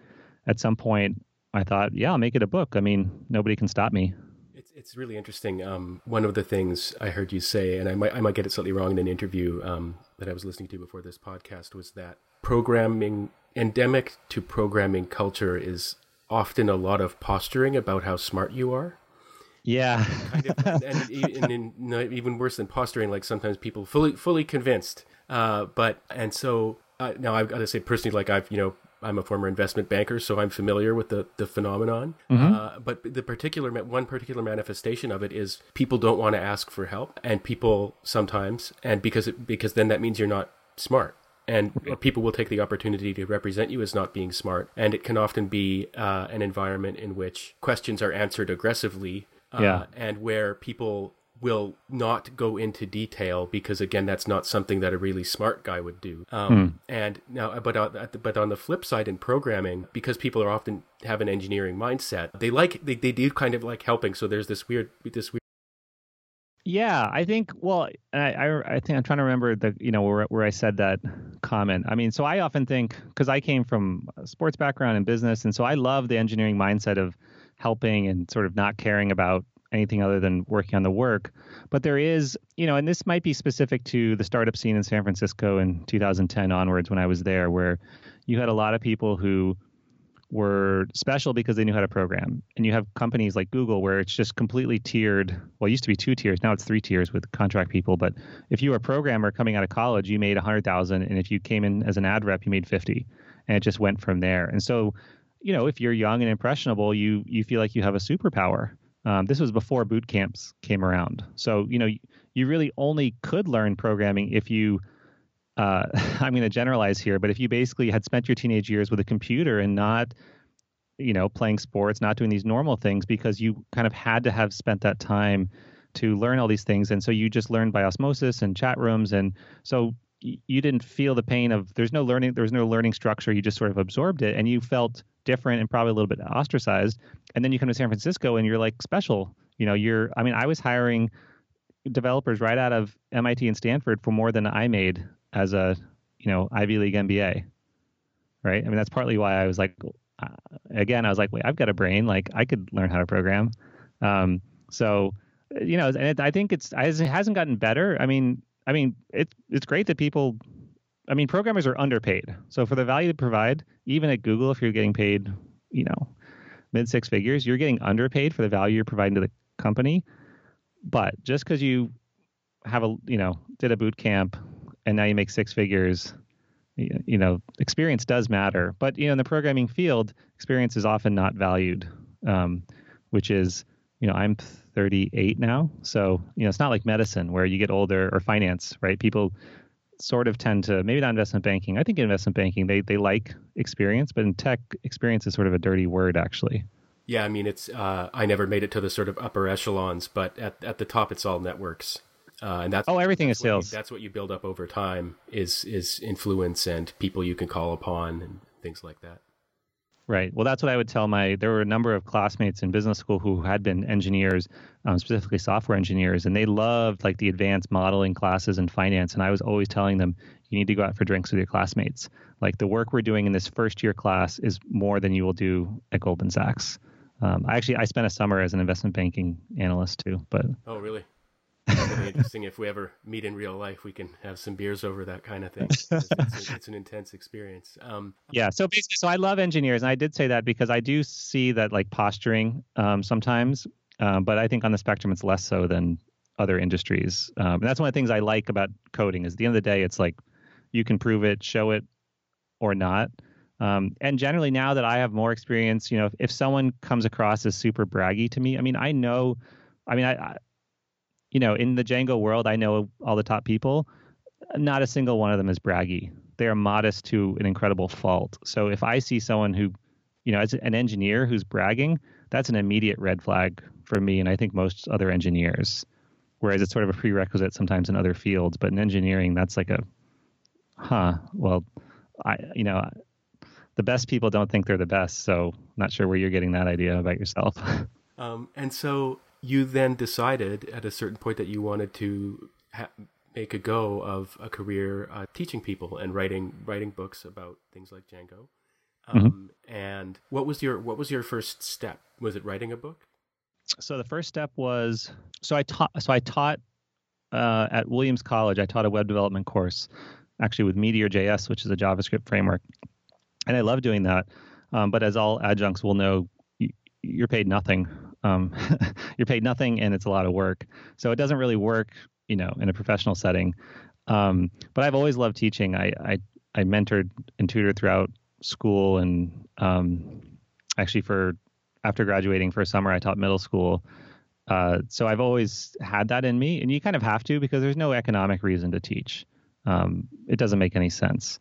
at some point, I thought, yeah, I'll make it a book. I mean, nobody can stop me. It's it's really interesting. Um, one of the things I heard you say, and I might I might get it slightly wrong in an interview um, that I was listening to before this podcast, was that programming endemic to programming culture is often a lot of posturing about how smart you are. Yeah, kind of, and, and, and, and, even worse than posturing, like sometimes people fully fully convinced. Uh, but and so uh, now I've got to say personally, like I've you know I'm a former investment banker, so I'm familiar with the the phenomenon. Mm-hmm. Uh, but the particular one particular manifestation of it is people don't want to ask for help, and people sometimes, and because it, because then that means you're not smart and people will take the opportunity to represent you as not being smart. And it can often be uh, an environment in which questions are answered aggressively, uh, yeah. and where people will not go into detail because again that's not something that a really smart guy would do um, hmm. and now but on, but on the flip side in programming because people are often have an engineering mindset they like they, they do kind of like helping so there's this weird this weird yeah, I think. Well, I, I, I think I'm trying to remember the you know where where I said that comment. I mean, so I often think because I came from a sports background and business, and so I love the engineering mindset of helping and sort of not caring about anything other than working on the work. But there is, you know, and this might be specific to the startup scene in San Francisco in 2010 onwards when I was there, where you had a lot of people who were special because they knew how to program. And you have companies like Google where it's just completely tiered. Well, it used to be two tiers. Now it's three tiers with contract people. But if you were a programmer coming out of college, you made 100,000. And if you came in as an ad rep, you made 50. And it just went from there. And so, you know, if you're young and impressionable, you you feel like you have a superpower. Um, this was before boot camps came around. So, you know, you really only could learn programming if you uh, I'm going to generalize here, but if you basically had spent your teenage years with a computer and not, you know, playing sports, not doing these normal things because you kind of had to have spent that time to learn all these things. And so you just learned by osmosis and chat rooms. And so you didn't feel the pain of there's no learning, there's no learning structure. You just sort of absorbed it and you felt different and probably a little bit ostracized. And then you come to San Francisco and you're like special. You know, you're, I mean, I was hiring developers right out of MIT and Stanford for more than I made as a you know Ivy League MBA, right? I mean that's partly why I was like, uh, again, I was like, wait, I've got a brain, like I could learn how to program. Um, so you know, and it, I think it's it hasn't gotten better. I mean, I mean it's it's great that people. I mean, programmers are underpaid. So for the value they provide, even at Google, if you're getting paid, you know, mid six figures, you're getting underpaid for the value you're providing to the company. But just because you have a, you know, did a boot camp and now you make six figures you know experience does matter but you know in the programming field experience is often not valued um, which is you know i'm 38 now so you know it's not like medicine where you get older or finance right people sort of tend to maybe not investment banking i think investment banking they they like experience but in tech experience is sort of a dirty word actually yeah i mean it's uh, i never made it to the sort of upper echelons but at, at the top it's all networks uh, and that's oh everything that's is sales. You, that's what you build up over time is is influence and people you can call upon and things like that. Right. Well, that's what I would tell my. There were a number of classmates in business school who had been engineers, um, specifically software engineers, and they loved like the advanced modeling classes in finance. And I was always telling them, you need to go out for drinks with your classmates. Like the work we're doing in this first year class is more than you will do at Goldman Sachs. Um, I actually I spent a summer as an investment banking analyst too. But oh, really? It'll be interesting if we ever meet in real life. We can have some beers over that kind of thing. It's, it's, it's an intense experience. Um, yeah. So basically, so I love engineers, and I did say that because I do see that like posturing um, sometimes, um, but I think on the spectrum it's less so than other industries. Um, and that's one of the things I like about coding. Is at the end of the day, it's like you can prove it, show it, or not. Um, and generally, now that I have more experience, you know, if, if someone comes across as super braggy to me, I mean, I know. I mean, I, you know, in the Django world, I know all the top people. Not a single one of them is braggy. They are modest to an incredible fault. So if I see someone who, you know, as an engineer who's bragging, that's an immediate red flag for me, and I think most other engineers. Whereas it's sort of a prerequisite sometimes in other fields, but in engineering, that's like a, huh? Well, I, you know, the best people don't think they're the best, so I'm not sure where you're getting that idea about yourself. Um, and so you then decided at a certain point that you wanted to ha- make a go of a career uh, teaching people and writing writing books about things like Django. Um, mm-hmm. And what was your what was your first step? Was it writing a book? So the first step was so I taught so I taught uh, at Williams College. I taught a web development course, actually with Meteor.js, which is a JavaScript framework, and I love doing that. Um, but as all adjuncts will know, you're paid nothing um, you're paid nothing and it's a lot of work. So it doesn't really work, you know, in a professional setting. Um, but I've always loved teaching. I, I, I mentored and tutored throughout school and um, actually for after graduating for a summer, I taught middle school. Uh, so I've always had that in me, and you kind of have to because there's no economic reason to teach. Um, it doesn't make any sense.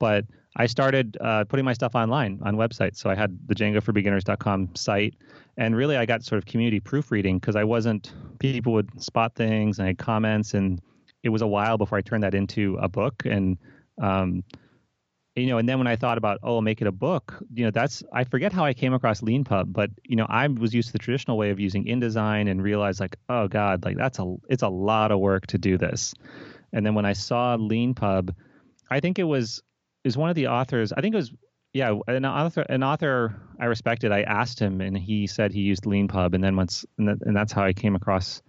But I started uh, putting my stuff online on websites. So I had the DjangoForBeginners.com site, and really I got sort of community proofreading because I wasn't. People would spot things and I had comments, and it was a while before I turned that into a book. And um, you know, and then when I thought about, oh, make it a book, you know, that's I forget how I came across LeanPub, but you know, I was used to the traditional way of using InDesign and realized like, oh God, like that's a it's a lot of work to do this. And then when I saw LeanPub, I think it was is one of the authors. I think it was yeah, an author an author I respected. I asked him, and he said he used LeanPub, and then once and, and that's how I came across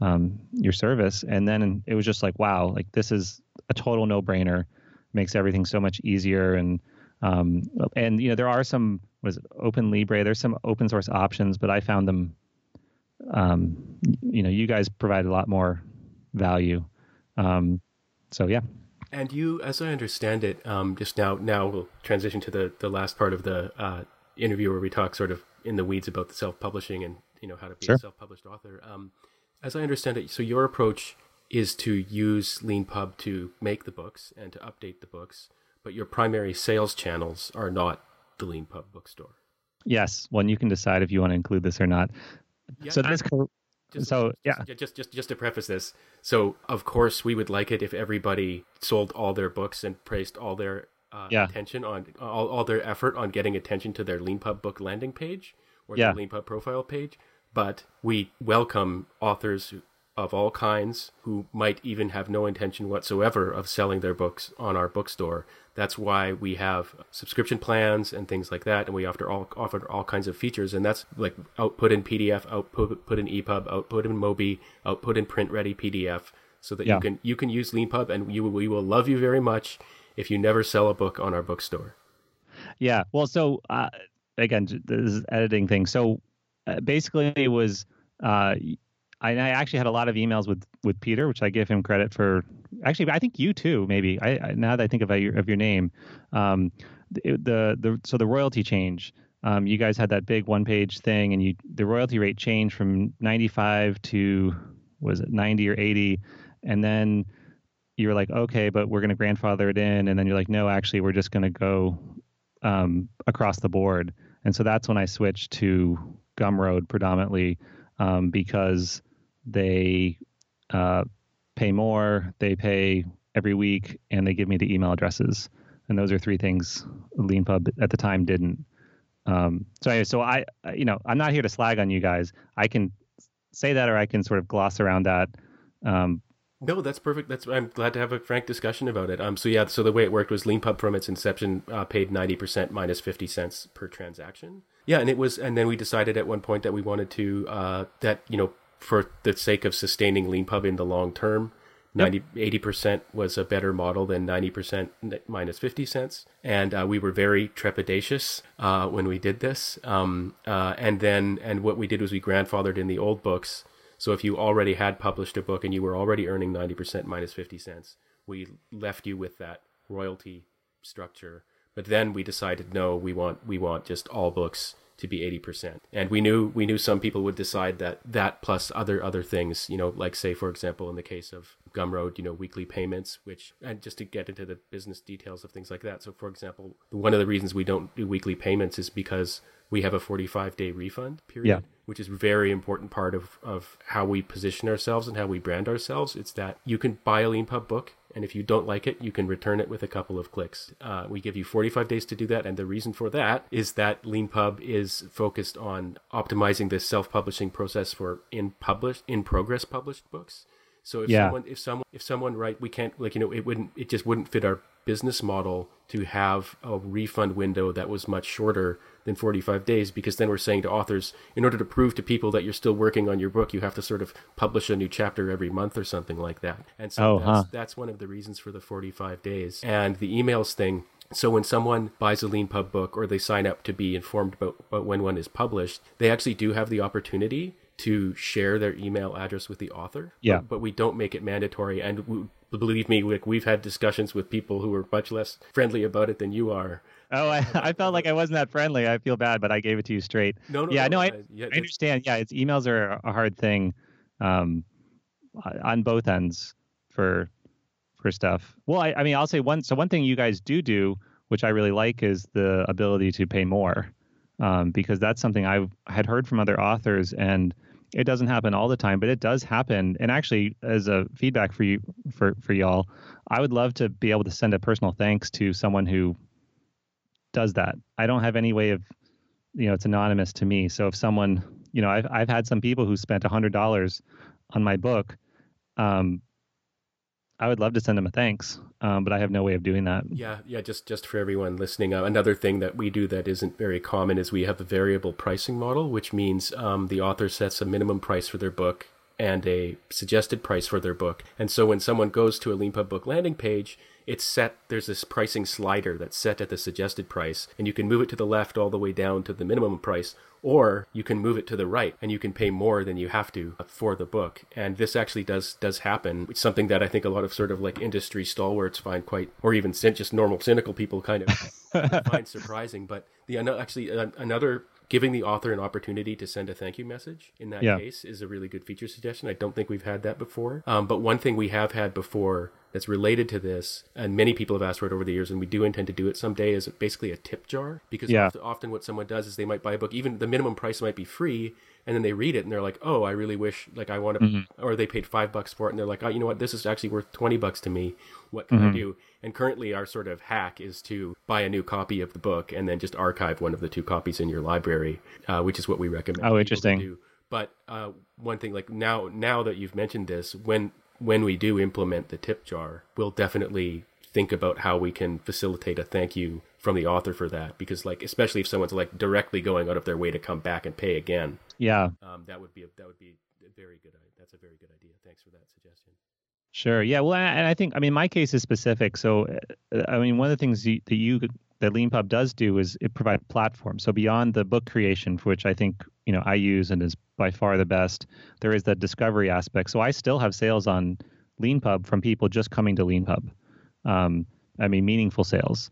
um, your service. And then it was just like, wow, like this is a total no brainer makes everything so much easier. And um, and you know there are some was Open Libre. There's some open source options, but I found them. Um, you know, you guys provide a lot more value. Um, so yeah. And you, as I understand it, um, just now, now we'll transition to the, the last part of the uh, interview where we talk sort of in the weeds about the self publishing and you know how to be sure. a self published author. Um, as I understand it, so your approach is to use LeanPub to make the books and to update the books, but your primary sales channels are not the LeanPub bookstore. Yes, well, you can decide if you want to include this or not. Yeah, so that's cool. Just, so yeah, just, just just just to preface this, so of course we would like it if everybody sold all their books and placed all their uh, yeah. attention on all, all their effort on getting attention to their LeanPub book landing page or yeah. their LeanPub profile page. But we welcome authors of all kinds who might even have no intention whatsoever of selling their books on our bookstore. That's why we have subscription plans and things like that, and we offer all offer all kinds of features. And that's like output in PDF, output put in EPUB, output in Mobi, output in print ready PDF, so that yeah. you can you can use LeanPub, and you we will love you very much if you never sell a book on our bookstore. Yeah, well, so uh, again, this is editing thing. So uh, basically, it was. Uh, I, I actually had a lot of emails with with Peter, which I give him credit for. Actually, I think you too. Maybe I, I now that I think of your of your name, um, the, the the so the royalty change. Um, you guys had that big one page thing, and you the royalty rate changed from 95 to was it 90 or 80, and then you were like, okay, but we're going to grandfather it in, and then you're like, no, actually, we're just going to go um, across the board, and so that's when I switched to Gumroad predominantly um, because they uh, pay more, they pay every week, and they give me the email addresses. And those are three things LeanPub at the time didn't. Um, so anyway, so I, you know, I'm not here to slag on you guys. I can say that, or I can sort of gloss around that. Um, no, that's perfect. That's I'm glad to have a frank discussion about it. Um, so yeah, so the way it worked was LeanPub from its inception uh, paid ninety percent minus fifty cents per transaction. Yeah, and it was, and then we decided at one point that we wanted to uh, that you know for the sake of sustaining LeanPub in the long term, 90, 80% was a better model than 90% minus 50 cents. And uh, we were very trepidatious uh, when we did this. Um, uh, and then, and what we did was we grandfathered in the old books. So if you already had published a book and you were already earning 90% minus 50 cents, we left you with that royalty structure. But then we decided, no, we want, we want just all books to be 80%. And we knew we knew some people would decide that that plus other other things, you know, like say for example in the case of Gumroad, you know, weekly payments, which and just to get into the business details of things like that. So for example, one of the reasons we don't do weekly payments is because we have a 45 day refund period, yeah. which is very important part of, of how we position ourselves and how we brand ourselves. It's that you can buy a LeanPub book and if you don't like it, you can return it with a couple of clicks. Uh, we give you 45 days to do that, and the reason for that is that LeanPub is focused on optimizing the self-publishing process for in published, in progress published books. So if yeah. someone, if someone, if someone, right, we can't like you know, it wouldn't, it just wouldn't fit our business model to have a refund window that was much shorter than 45 days because then we're saying to authors in order to prove to people that you're still working on your book you have to sort of publish a new chapter every month or something like that and so oh, that's, huh. that's one of the reasons for the 45 days and the emails thing so when someone buys a LeanPub book or they sign up to be informed about, about when one is published, they actually do have the opportunity to share their email address with the author. Yeah. But, but we don't make it mandatory. And we, believe me, like we've had discussions with people who are much less friendly about it than you are. Oh, I, I felt like I wasn't that friendly. I feel bad, but I gave it to you straight. No, no, yeah, no, no, I, yeah, I understand. Yeah, it's emails are a hard thing, um, on both ends for for stuff. Well, I, I mean, I'll say one. So one thing you guys do do, which I really like, is the ability to pay more, um, because that's something I had heard from other authors, and it doesn't happen all the time, but it does happen. And actually, as a feedback for you for for y'all, I would love to be able to send a personal thanks to someone who does that. I don't have any way of, you know, it's anonymous to me. So if someone, you know, I've I've had some people who spent a hundred dollars on my book. Um, I would love to send them a thanks, um, but I have no way of doing that. Yeah, yeah. Just just for everyone listening, uh, another thing that we do that isn't very common is we have a variable pricing model, which means um, the author sets a minimum price for their book and a suggested price for their book. And so when someone goes to a Leanpub book landing page, it's set there's this pricing slider that's set at the suggested price and you can move it to the left all the way down to the minimum price or you can move it to the right and you can pay more than you have to for the book. And this actually does does happen. It's something that i think a lot of sort of like industry stalwarts find quite or even just normal cynical people kind of find surprising. But the actually another giving the author an opportunity to send a thank you message in that yeah. case is a really good feature suggestion. I don't think we've had that before. Um, but one thing we have had before that's related to this, and many people have asked for it over the years, and we do intend to do it someday, is basically a tip jar. Because yeah. often, often what someone does is they might buy a book, even the minimum price might be free, and then they read it and they're like, oh, I really wish like I want to, mm-hmm. or they paid five bucks for it and they're like, oh, you know what, this is actually worth twenty bucks to me. What can mm-hmm. I do? And currently, our sort of hack is to buy a new copy of the book and then just archive one of the two copies in your library, uh, which is what we recommend. Oh, interesting. But uh, one thing, like now, now that you've mentioned this, when when we do implement the tip jar, we'll definitely think about how we can facilitate a thank you from the author for that because like especially if someone's like directly going out of their way to come back and pay again yeah. um, that would be a, that would be a very good that's a very good idea. Thanks for that suggestion. Sure. Yeah well and i think i mean my case is specific so uh, i mean one of the things that you that leanpub does do is it provides platform so beyond the book creation for which i think you know i use and is by far the best there is that discovery aspect. So i still have sales on leanpub from people just coming to leanpub um, I mean, meaningful sales.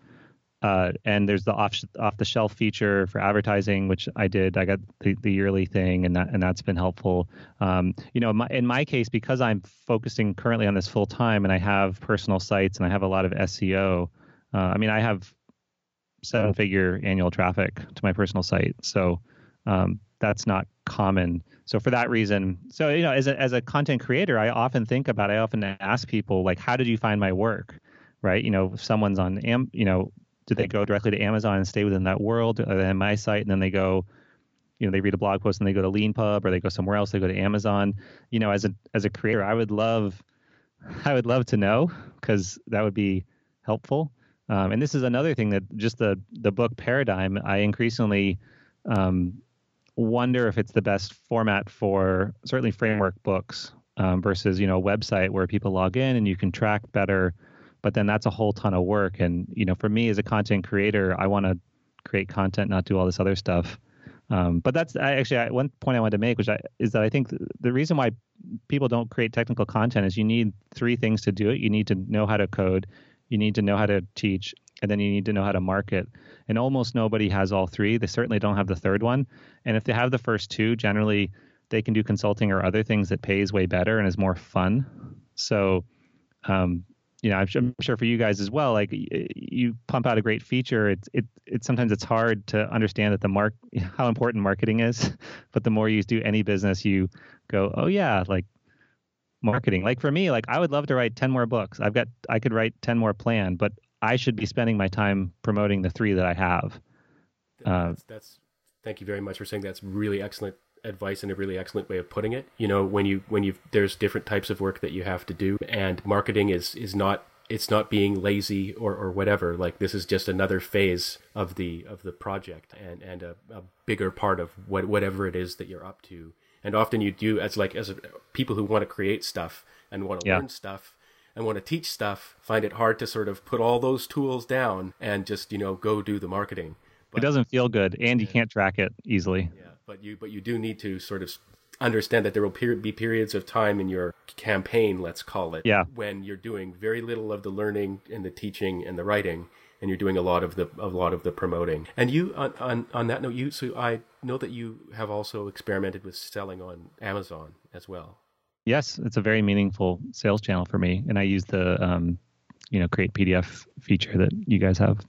Uh, and there's the off off the shelf feature for advertising, which I did. I got the, the yearly thing, and that and that's been helpful. Um, you know, my, in my case, because I'm focusing currently on this full time, and I have personal sites, and I have a lot of SEO. Uh, I mean, I have seven figure annual traffic to my personal site, so um, that's not common. So for that reason, so you know, as a as a content creator, I often think about. I often ask people like, how did you find my work? Right? You know, if someone's on, Am, you know, do they go directly to Amazon and stay within that world, or then my site, and then they go, you know, they read a blog post and they go to Leanpub, or they go somewhere else, they go to Amazon. You know, as a as a creator, I would love, I would love to know because that would be helpful. Um, and this is another thing that just the the book paradigm, I increasingly um, wonder if it's the best format for certainly framework books um, versus you know a website where people log in and you can track better but then that's a whole ton of work. And you know for me as a content creator i want to create content not do all this other stuff. Um, but that's I, actually I, one point i wanted to make which I, is that i think the reason why people don't create technical content is you need three things to do it. You need to know how to code you need to know how to teach and then you need to know how to market. And almost nobody has all three. They certainly don't have the third one. And if they have the first two generally they can do consulting or other things that pays way better and is more fun. So um, you know, I'm, I'm, sure for you guys as well. Like you pump out a great feature, it's it it sometimes it's hard to understand that the mark how important marketing is. But the more you do any business, you go, oh yeah, like marketing. Like for me, like I would love to write ten more books. I've got I could write ten more planned, but I should be spending my time promoting the three that I have. Uh, that's, that's thank you very much for saying that's really excellent advice and a really excellent way of putting it. You know, when you when you there's different types of work that you have to do, and marketing is is not it's not being lazy or, or whatever. Like this is just another phase of the of the project and and a, a bigger part of what whatever it is that you're up to. And often you do as like as a, people who want to create stuff and want to yeah. learn stuff and want to teach stuff find it hard to sort of put all those tools down and just you know go do the marketing. But, it doesn't feel good, and you can't track it easily. Yeah but you but you do need to sort of understand that there will be periods of time in your campaign, let's call it, yeah. when you're doing very little of the learning and the teaching and the writing, and you're doing a lot of the a lot of the promoting. And you on on, on that note, you so I know that you have also experimented with selling on Amazon as well. Yes, it's a very meaningful sales channel for me, and I use the um, you know create PDF feature that you guys have.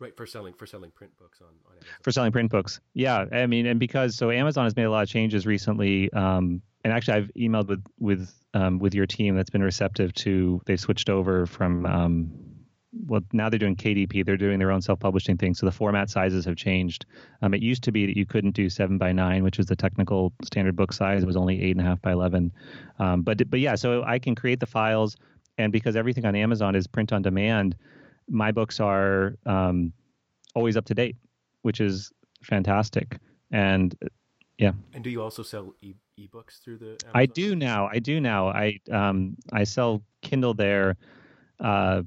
Right for selling for selling print books on, on Amazon. For selling print books, yeah. I mean, and because so Amazon has made a lot of changes recently, um, and actually I've emailed with with um, with your team that's been receptive to. They've switched over from um, well now they're doing KDP. They're doing their own self-publishing thing. So the format sizes have changed. Um, it used to be that you couldn't do seven by nine, which was the technical standard book size. It was only eight and a half by eleven. Um, but but yeah, so I can create the files, and because everything on Amazon is print on demand, my books are um, always up to date, which is fantastic. And yeah. And do you also sell e- ebooks through the? Amazon? I do now. I do now. I um I sell Kindle there. Uh,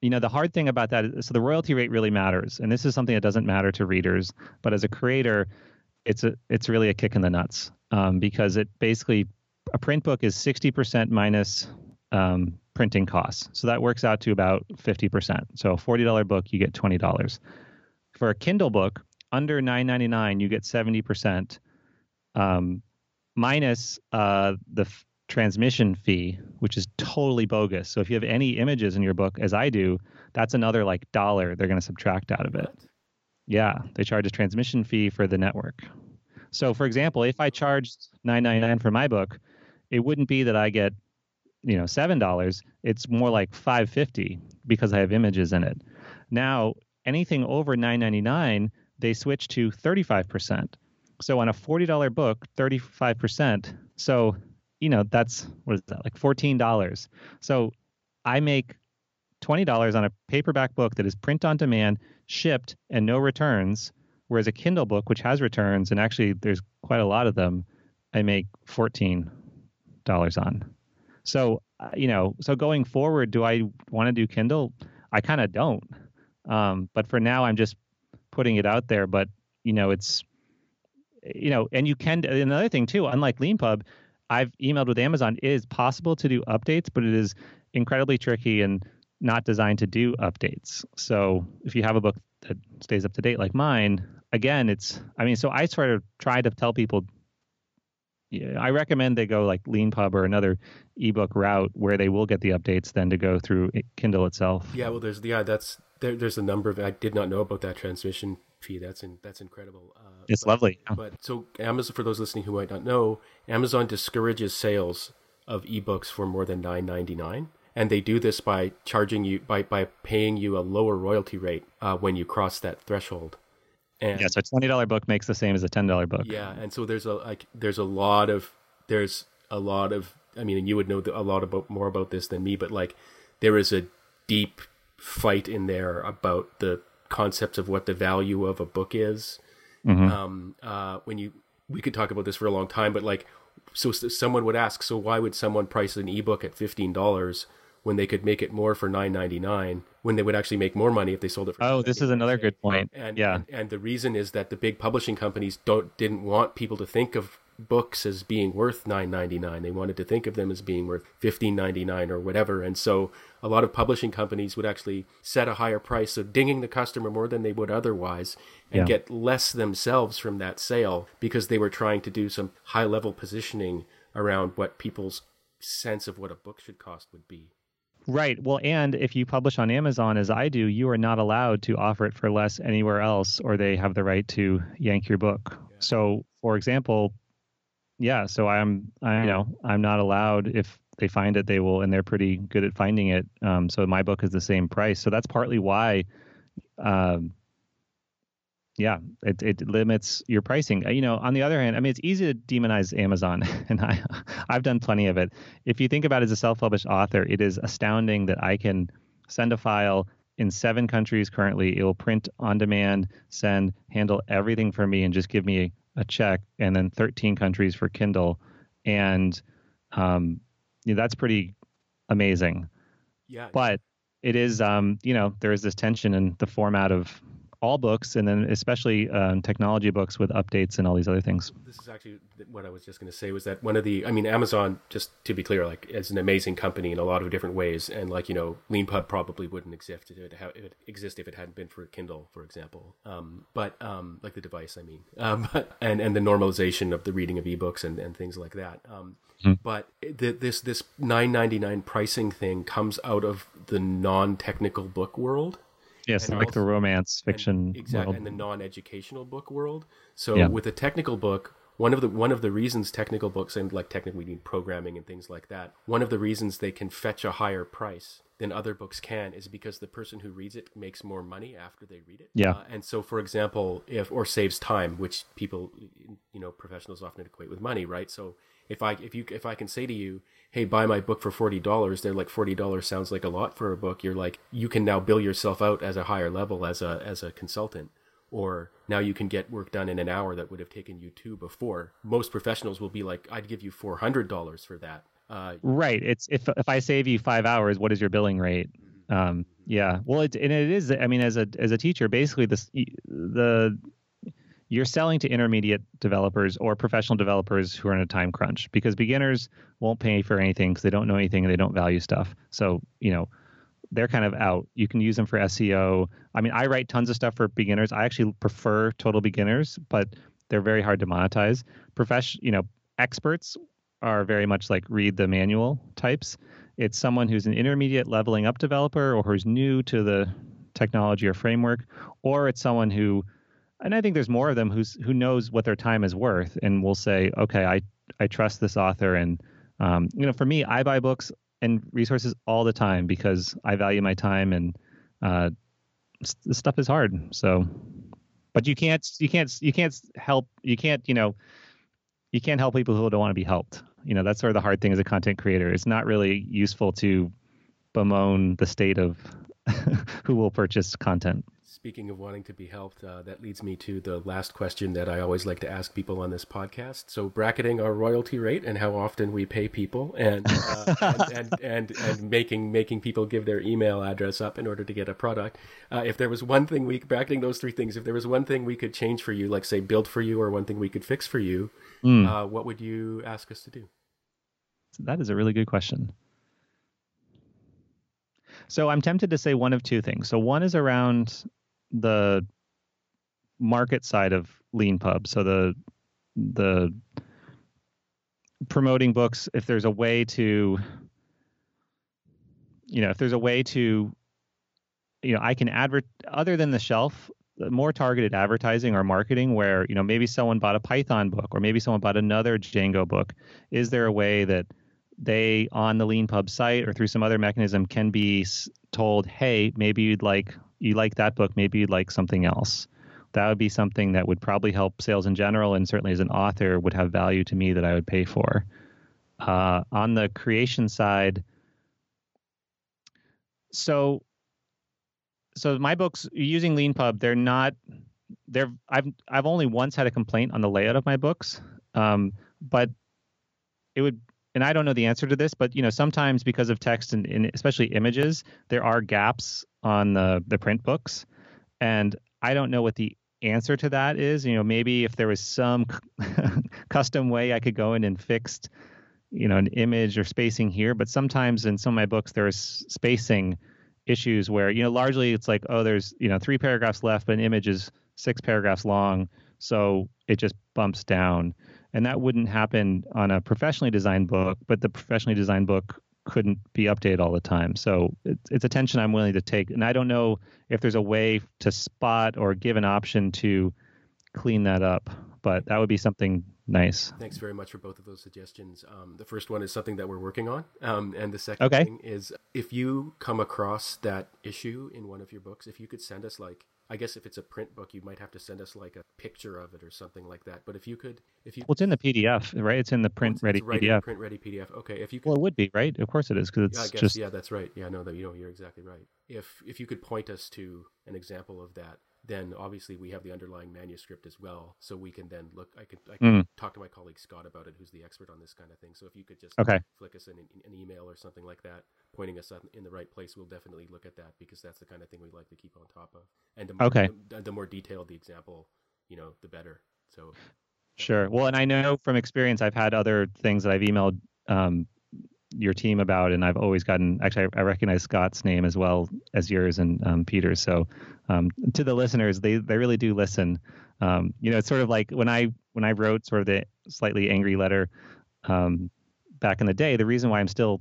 you know the hard thing about that is so the royalty rate really matters, and this is something that doesn't matter to readers, but as a creator, it's a it's really a kick in the nuts um, because it basically a print book is sixty percent minus um, printing costs. So that works out to about 50%. So a $40 book, you get $20. For a Kindle book, under $9.99, you get 70% um, minus uh, the f- transmission fee, which is totally bogus. So if you have any images in your book, as I do, that's another like dollar they're going to subtract out of it. Yeah, they charge a transmission fee for the network. So for example, if I charged $9.99 for my book, it wouldn't be that I get you know seven dollars it's more like 550 because i have images in it. Now anything over 999 they switch to 35% so on a $40 book 35% so you know that's what is that like $14 so i make $20 on a paperback book that is print on demand shipped and no returns whereas a kindle book which has returns and actually there's quite a lot of them i make $14 on so, uh, you know, so going forward, do I want to do Kindle? I kind of don't. Um, but for now, I'm just putting it out there. But, you know, it's, you know, and you can, another thing too, unlike Leanpub, I've emailed with Amazon, it is possible to do updates, but it is incredibly tricky and not designed to do updates. So if you have a book that stays up to date like mine, again, it's, I mean, so I sort of try to tell people I recommend they go like Leanpub or another ebook route where they will get the updates than to go through Kindle itself. Yeah, well, there's yeah, that's there, there's a number of I did not know about that transmission fee. That's in, that's incredible. Uh, it's but, lovely. But so Amazon, for those listening who might not know, Amazon discourages sales of ebooks for more than nine ninety nine. And they do this by charging you by, by paying you a lower royalty rate uh, when you cross that threshold. And, yeah, so a twenty dollar book makes the same as a ten dollar book. Yeah, and so there's a like there's a lot of there's a lot of I mean, and you would know a lot about more about this than me, but like there is a deep fight in there about the concepts of what the value of a book is. Mm-hmm. Um, uh, when you we could talk about this for a long time, but like so someone would ask, so why would someone price an ebook at fifteen dollars when they could make it more for nine ninety nine? When they would actually make more money if they sold it. for Oh, this is another good point. And, yeah, and, and the reason is that the big publishing companies don't didn't want people to think of books as being worth 9.99 they wanted to think of them as being worth 15.99 or whatever and so a lot of publishing companies would actually set a higher price so dinging the customer more than they would otherwise and yeah. get less themselves from that sale because they were trying to do some high level positioning around what people's sense of what a book should cost would be Right. Well, and if you publish on Amazon as I do, you are not allowed to offer it for less anywhere else, or they have the right to yank your book. Yeah. So, for example, yeah, so I'm, I, you know, I'm not allowed if they find it, they will, and they're pretty good at finding it. Um, so my book is the same price. So that's partly why, um, yeah, it, it limits your pricing. Uh, you know, on the other hand, I mean, it's easy to demonize Amazon, and I, I've done plenty of it. If you think about it as a self-published author, it is astounding that I can send a file in seven countries currently. It will print on demand, send, handle everything for me, and just give me a check, and then 13 countries for Kindle, and um, you know, that's pretty amazing. Yeah. But it is, um, you know, there is this tension in the format of all books, and then especially um, technology books with updates and all these other things. This is actually what I was just going to say was that one of the, I mean, Amazon, just to be clear, like is an amazing company in a lot of different ways, and like you know, LeanPub probably wouldn't exist if it, if it exist if it hadn't been for Kindle, for example. Um, but um, like the device, I mean, um, and and the normalization of the reading of ebooks and, and things like that. Um, mm. But the, this this nine ninety nine pricing thing comes out of the non technical book world Yes, and like also, the romance fiction and, exactly, world. and the non-educational book world. So yeah. with a technical book, one of the one of the reasons technical books and like technically meaning programming and things like that, one of the reasons they can fetch a higher price than other books can is because the person who reads it makes more money after they read it. Yeah. Uh, and so, for example, if or saves time, which people, you know, professionals often equate with money, right? So if I if you if I can say to you, hey, buy my book for forty dollars, they're like forty dollars sounds like a lot for a book. You're like you can now bill yourself out as a higher level as a as a consultant. Or now you can get work done in an hour that would have taken you two before. Most professionals will be like, I'd give you four hundred dollars for that. Uh, right. It's if if I save you five hours, what is your billing rate? Um, yeah. Well, it and it is. I mean, as a as a teacher, basically this the you're selling to intermediate developers or professional developers who are in a time crunch because beginners won't pay for anything because they don't know anything and they don't value stuff. So, you know, they're kind of out. You can use them for SEO. I mean, I write tons of stuff for beginners. I actually prefer total beginners, but they're very hard to monetize. Profession, you know, experts are very much like read the manual types. It's someone who's an intermediate leveling up developer or who's new to the technology or framework, or it's someone who and I think there's more of them who's who knows what their time is worth and will say, okay, I I trust this author, and um, you know, for me, I buy books and resources all the time because I value my time, and uh, this stuff is hard. So, but you can't you can't you can't help you can't you know you can't help people who don't want to be helped. You know, that's sort of the hard thing as a content creator. It's not really useful to bemoan the state of who will purchase content. Speaking of wanting to be helped, uh, that leads me to the last question that I always like to ask people on this podcast. So, bracketing our royalty rate and how often we pay people, and uh, and, and, and, and making making people give their email address up in order to get a product. Uh, if there was one thing we bracketing those three things, if there was one thing we could change for you, like say build for you, or one thing we could fix for you, mm. what would you ask us to do? That is a really good question. So I'm tempted to say one of two things. So one is around the market side of LeanPub. So the the promoting books, if there's a way to, you know, if there's a way to, you know, I can advert other than the shelf, more targeted advertising or marketing where you know maybe someone bought a Python book or maybe someone bought another Django book. Is there a way that they on the LeanPub site or through some other mechanism can be told, hey, maybe you'd like you like that book, maybe you'd like something else. That would be something that would probably help sales in general, and certainly as an author would have value to me that I would pay for. Uh, on the creation side, so so my books using LeanPub, they're not they're I've I've only once had a complaint on the layout of my books, um, but it would and I don't know the answer to this, but you know, sometimes because of text and, and, especially images, there are gaps on the the print books, and I don't know what the answer to that is. You know, maybe if there was some custom way I could go in and fixed, you know, an image or spacing here, but sometimes in some of my books there's spacing issues where you know largely it's like oh there's you know three paragraphs left, but an image is six paragraphs long, so it just bumps down and that wouldn't happen on a professionally designed book but the professionally designed book couldn't be updated all the time. So it's, it's a tension i'm willing to take. And i don't know if there's a way to spot or give an option to clean that up but that would be something nice. Thanks very much for both of those suggestions. Um, the first one is something that we're working on. Um, and the second okay. thing is if you come across that issue in one of your books if you could send us like I guess if it's a print book, you might have to send us like a picture of it or something like that. But if you could, if you, well, it's in the PDF, right? It's in the print ready right PDF. Print ready PDF. Okay, if you could, well, it would be right. Of course it is because it's yeah, I guess, just yeah, that's right. Yeah, no, that you know, you're exactly right. If if you could point us to an example of that, then obviously we have the underlying manuscript as well, so we can then look. I can I can mm. talk to my colleague Scott about it, who's the expert on this kind of thing. So if you could just okay. flick us an, an email or something like that, pointing us in the right place, we'll definitely look at that because that's the kind of thing we like to keep on top of. And the more, okay. the, the more detailed the example, you know, the better. So Sure. Well, and I know from experience, I've had other things that I've emailed um, your team about, and I've always gotten. Actually, I, recognize Scott's name as well as yours and um, Peter's. So, um, to the listeners, they they really do listen. Um, you know, it's sort of like when I when I wrote sort of the slightly angry letter um, back in the day. The reason why I'm still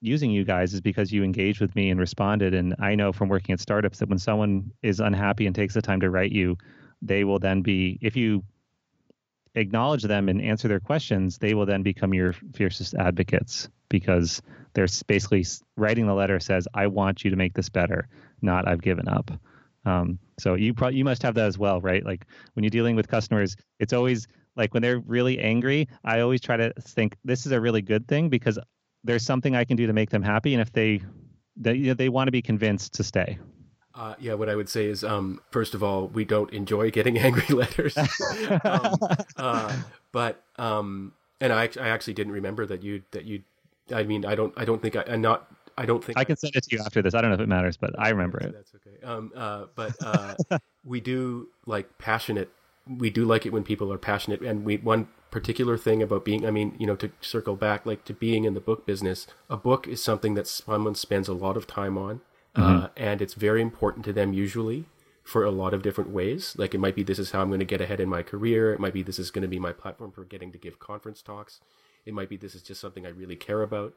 using you guys is because you engaged with me and responded. And I know from working at startups that when someone is unhappy and takes the time to write you, they will then be if you acknowledge them and answer their questions, they will then become your fiercest advocates because they're basically writing the letter says, "I want you to make this better," not "I've given up." Um, so you pro- you must have that as well, right? Like when you're dealing with customers, it's always like when they're really angry. I always try to think this is a really good thing because there's something I can do to make them happy, and if they they, you know, they want to be convinced to stay. Uh, yeah, what I would say is, um, first of all, we don't enjoy getting angry letters. um, uh, but um, and I, I actually didn't remember that you that you. I mean, I don't I don't think I, am not. I don't think I can send it to you after this. I don't know if it matters, but I remember it. That's okay. Um, uh, but uh, we do like passionate. We do like it when people are passionate, and we one particular thing about being. I mean, you know, to circle back, like to being in the book business, a book is something that someone spends a lot of time on mm-hmm. uh, and it's very important to them usually for a lot of different ways. Like it might be this is how I'm going to get ahead in my career. It might be this is going to be my platform for getting to give conference talks. It might be this is just something I really care about.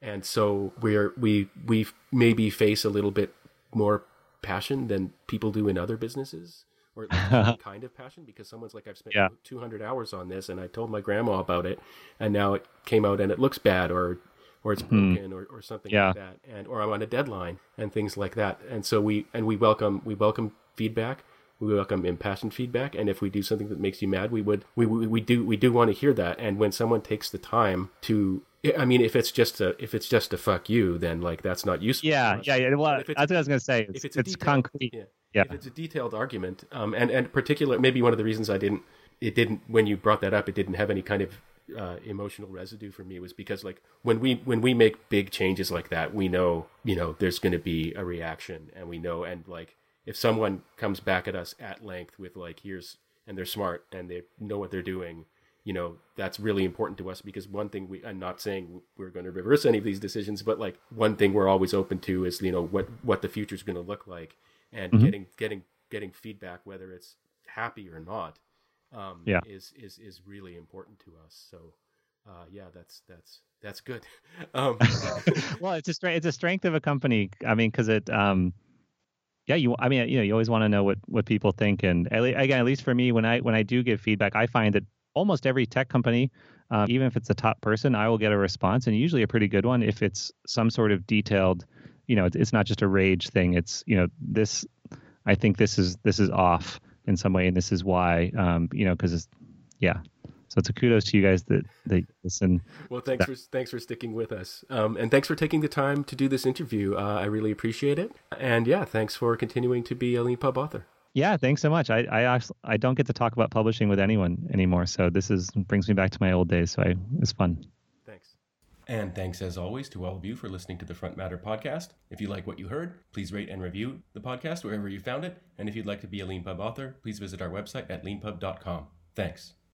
And so we're we we maybe face a little bit more passion than people do in other businesses or kind of passion because someone's like I've spent yeah. 200 hours on this and I told my grandma about it and now it came out and it looks bad or or it's hmm. broken or, or something yeah. like that and or I'm on a deadline and things like that and so we and we welcome we welcome feedback we welcome impassioned feedback and if we do something that makes you mad we would we, we, we do we do want to hear that and when someone takes the time to I mean, if it's just a if it's just a fuck you, then like that's not useful. Yeah, yeah, yeah. Well, that's what I was gonna say. It's, if it's, it's detailed, concrete. Yeah. yeah. If it's a detailed argument, um, and and particular, maybe one of the reasons I didn't, it didn't when you brought that up, it didn't have any kind of uh, emotional residue for me was because like when we when we make big changes like that, we know you know there's going to be a reaction, and we know and like if someone comes back at us at length with like here's and they're smart and they know what they're doing, you know that's really important to us because one thing we I'm not saying we're going to reverse any of these decisions, but like one thing we're always open to is you know what what the future is going to look like and mm-hmm. getting getting getting feedback whether it's happy or not um, yeah. is is is really important to us. So uh, yeah, that's that's that's good. Um, well, it's a strength. It's a strength of a company. I mean, because it. Um, yeah, you. I mean, you know, you always want to know what what people think, and again, at least for me, when I when I do give feedback, I find that almost every tech company, um, even if it's a top person, I will get a response, and usually a pretty good one if it's some sort of detailed. You know, it's, it's not just a rage thing. It's you know this. I think this is this is off in some way, and this is why. Um, you know, because yeah. So it's a kudos to you guys that that listen. Well, thanks for thanks for sticking with us, um, and thanks for taking the time to do this interview. Uh, I really appreciate it, and yeah, thanks for continuing to be a Leanpub author. Yeah, thanks so much. I I actually, I don't get to talk about publishing with anyone anymore, so this is brings me back to my old days. So I, it's fun. Thanks. And thanks as always to all of you for listening to the Front Matter podcast. If you like what you heard, please rate and review the podcast wherever you found it. And if you'd like to be a Leanpub author, please visit our website at leanpub.com. Thanks.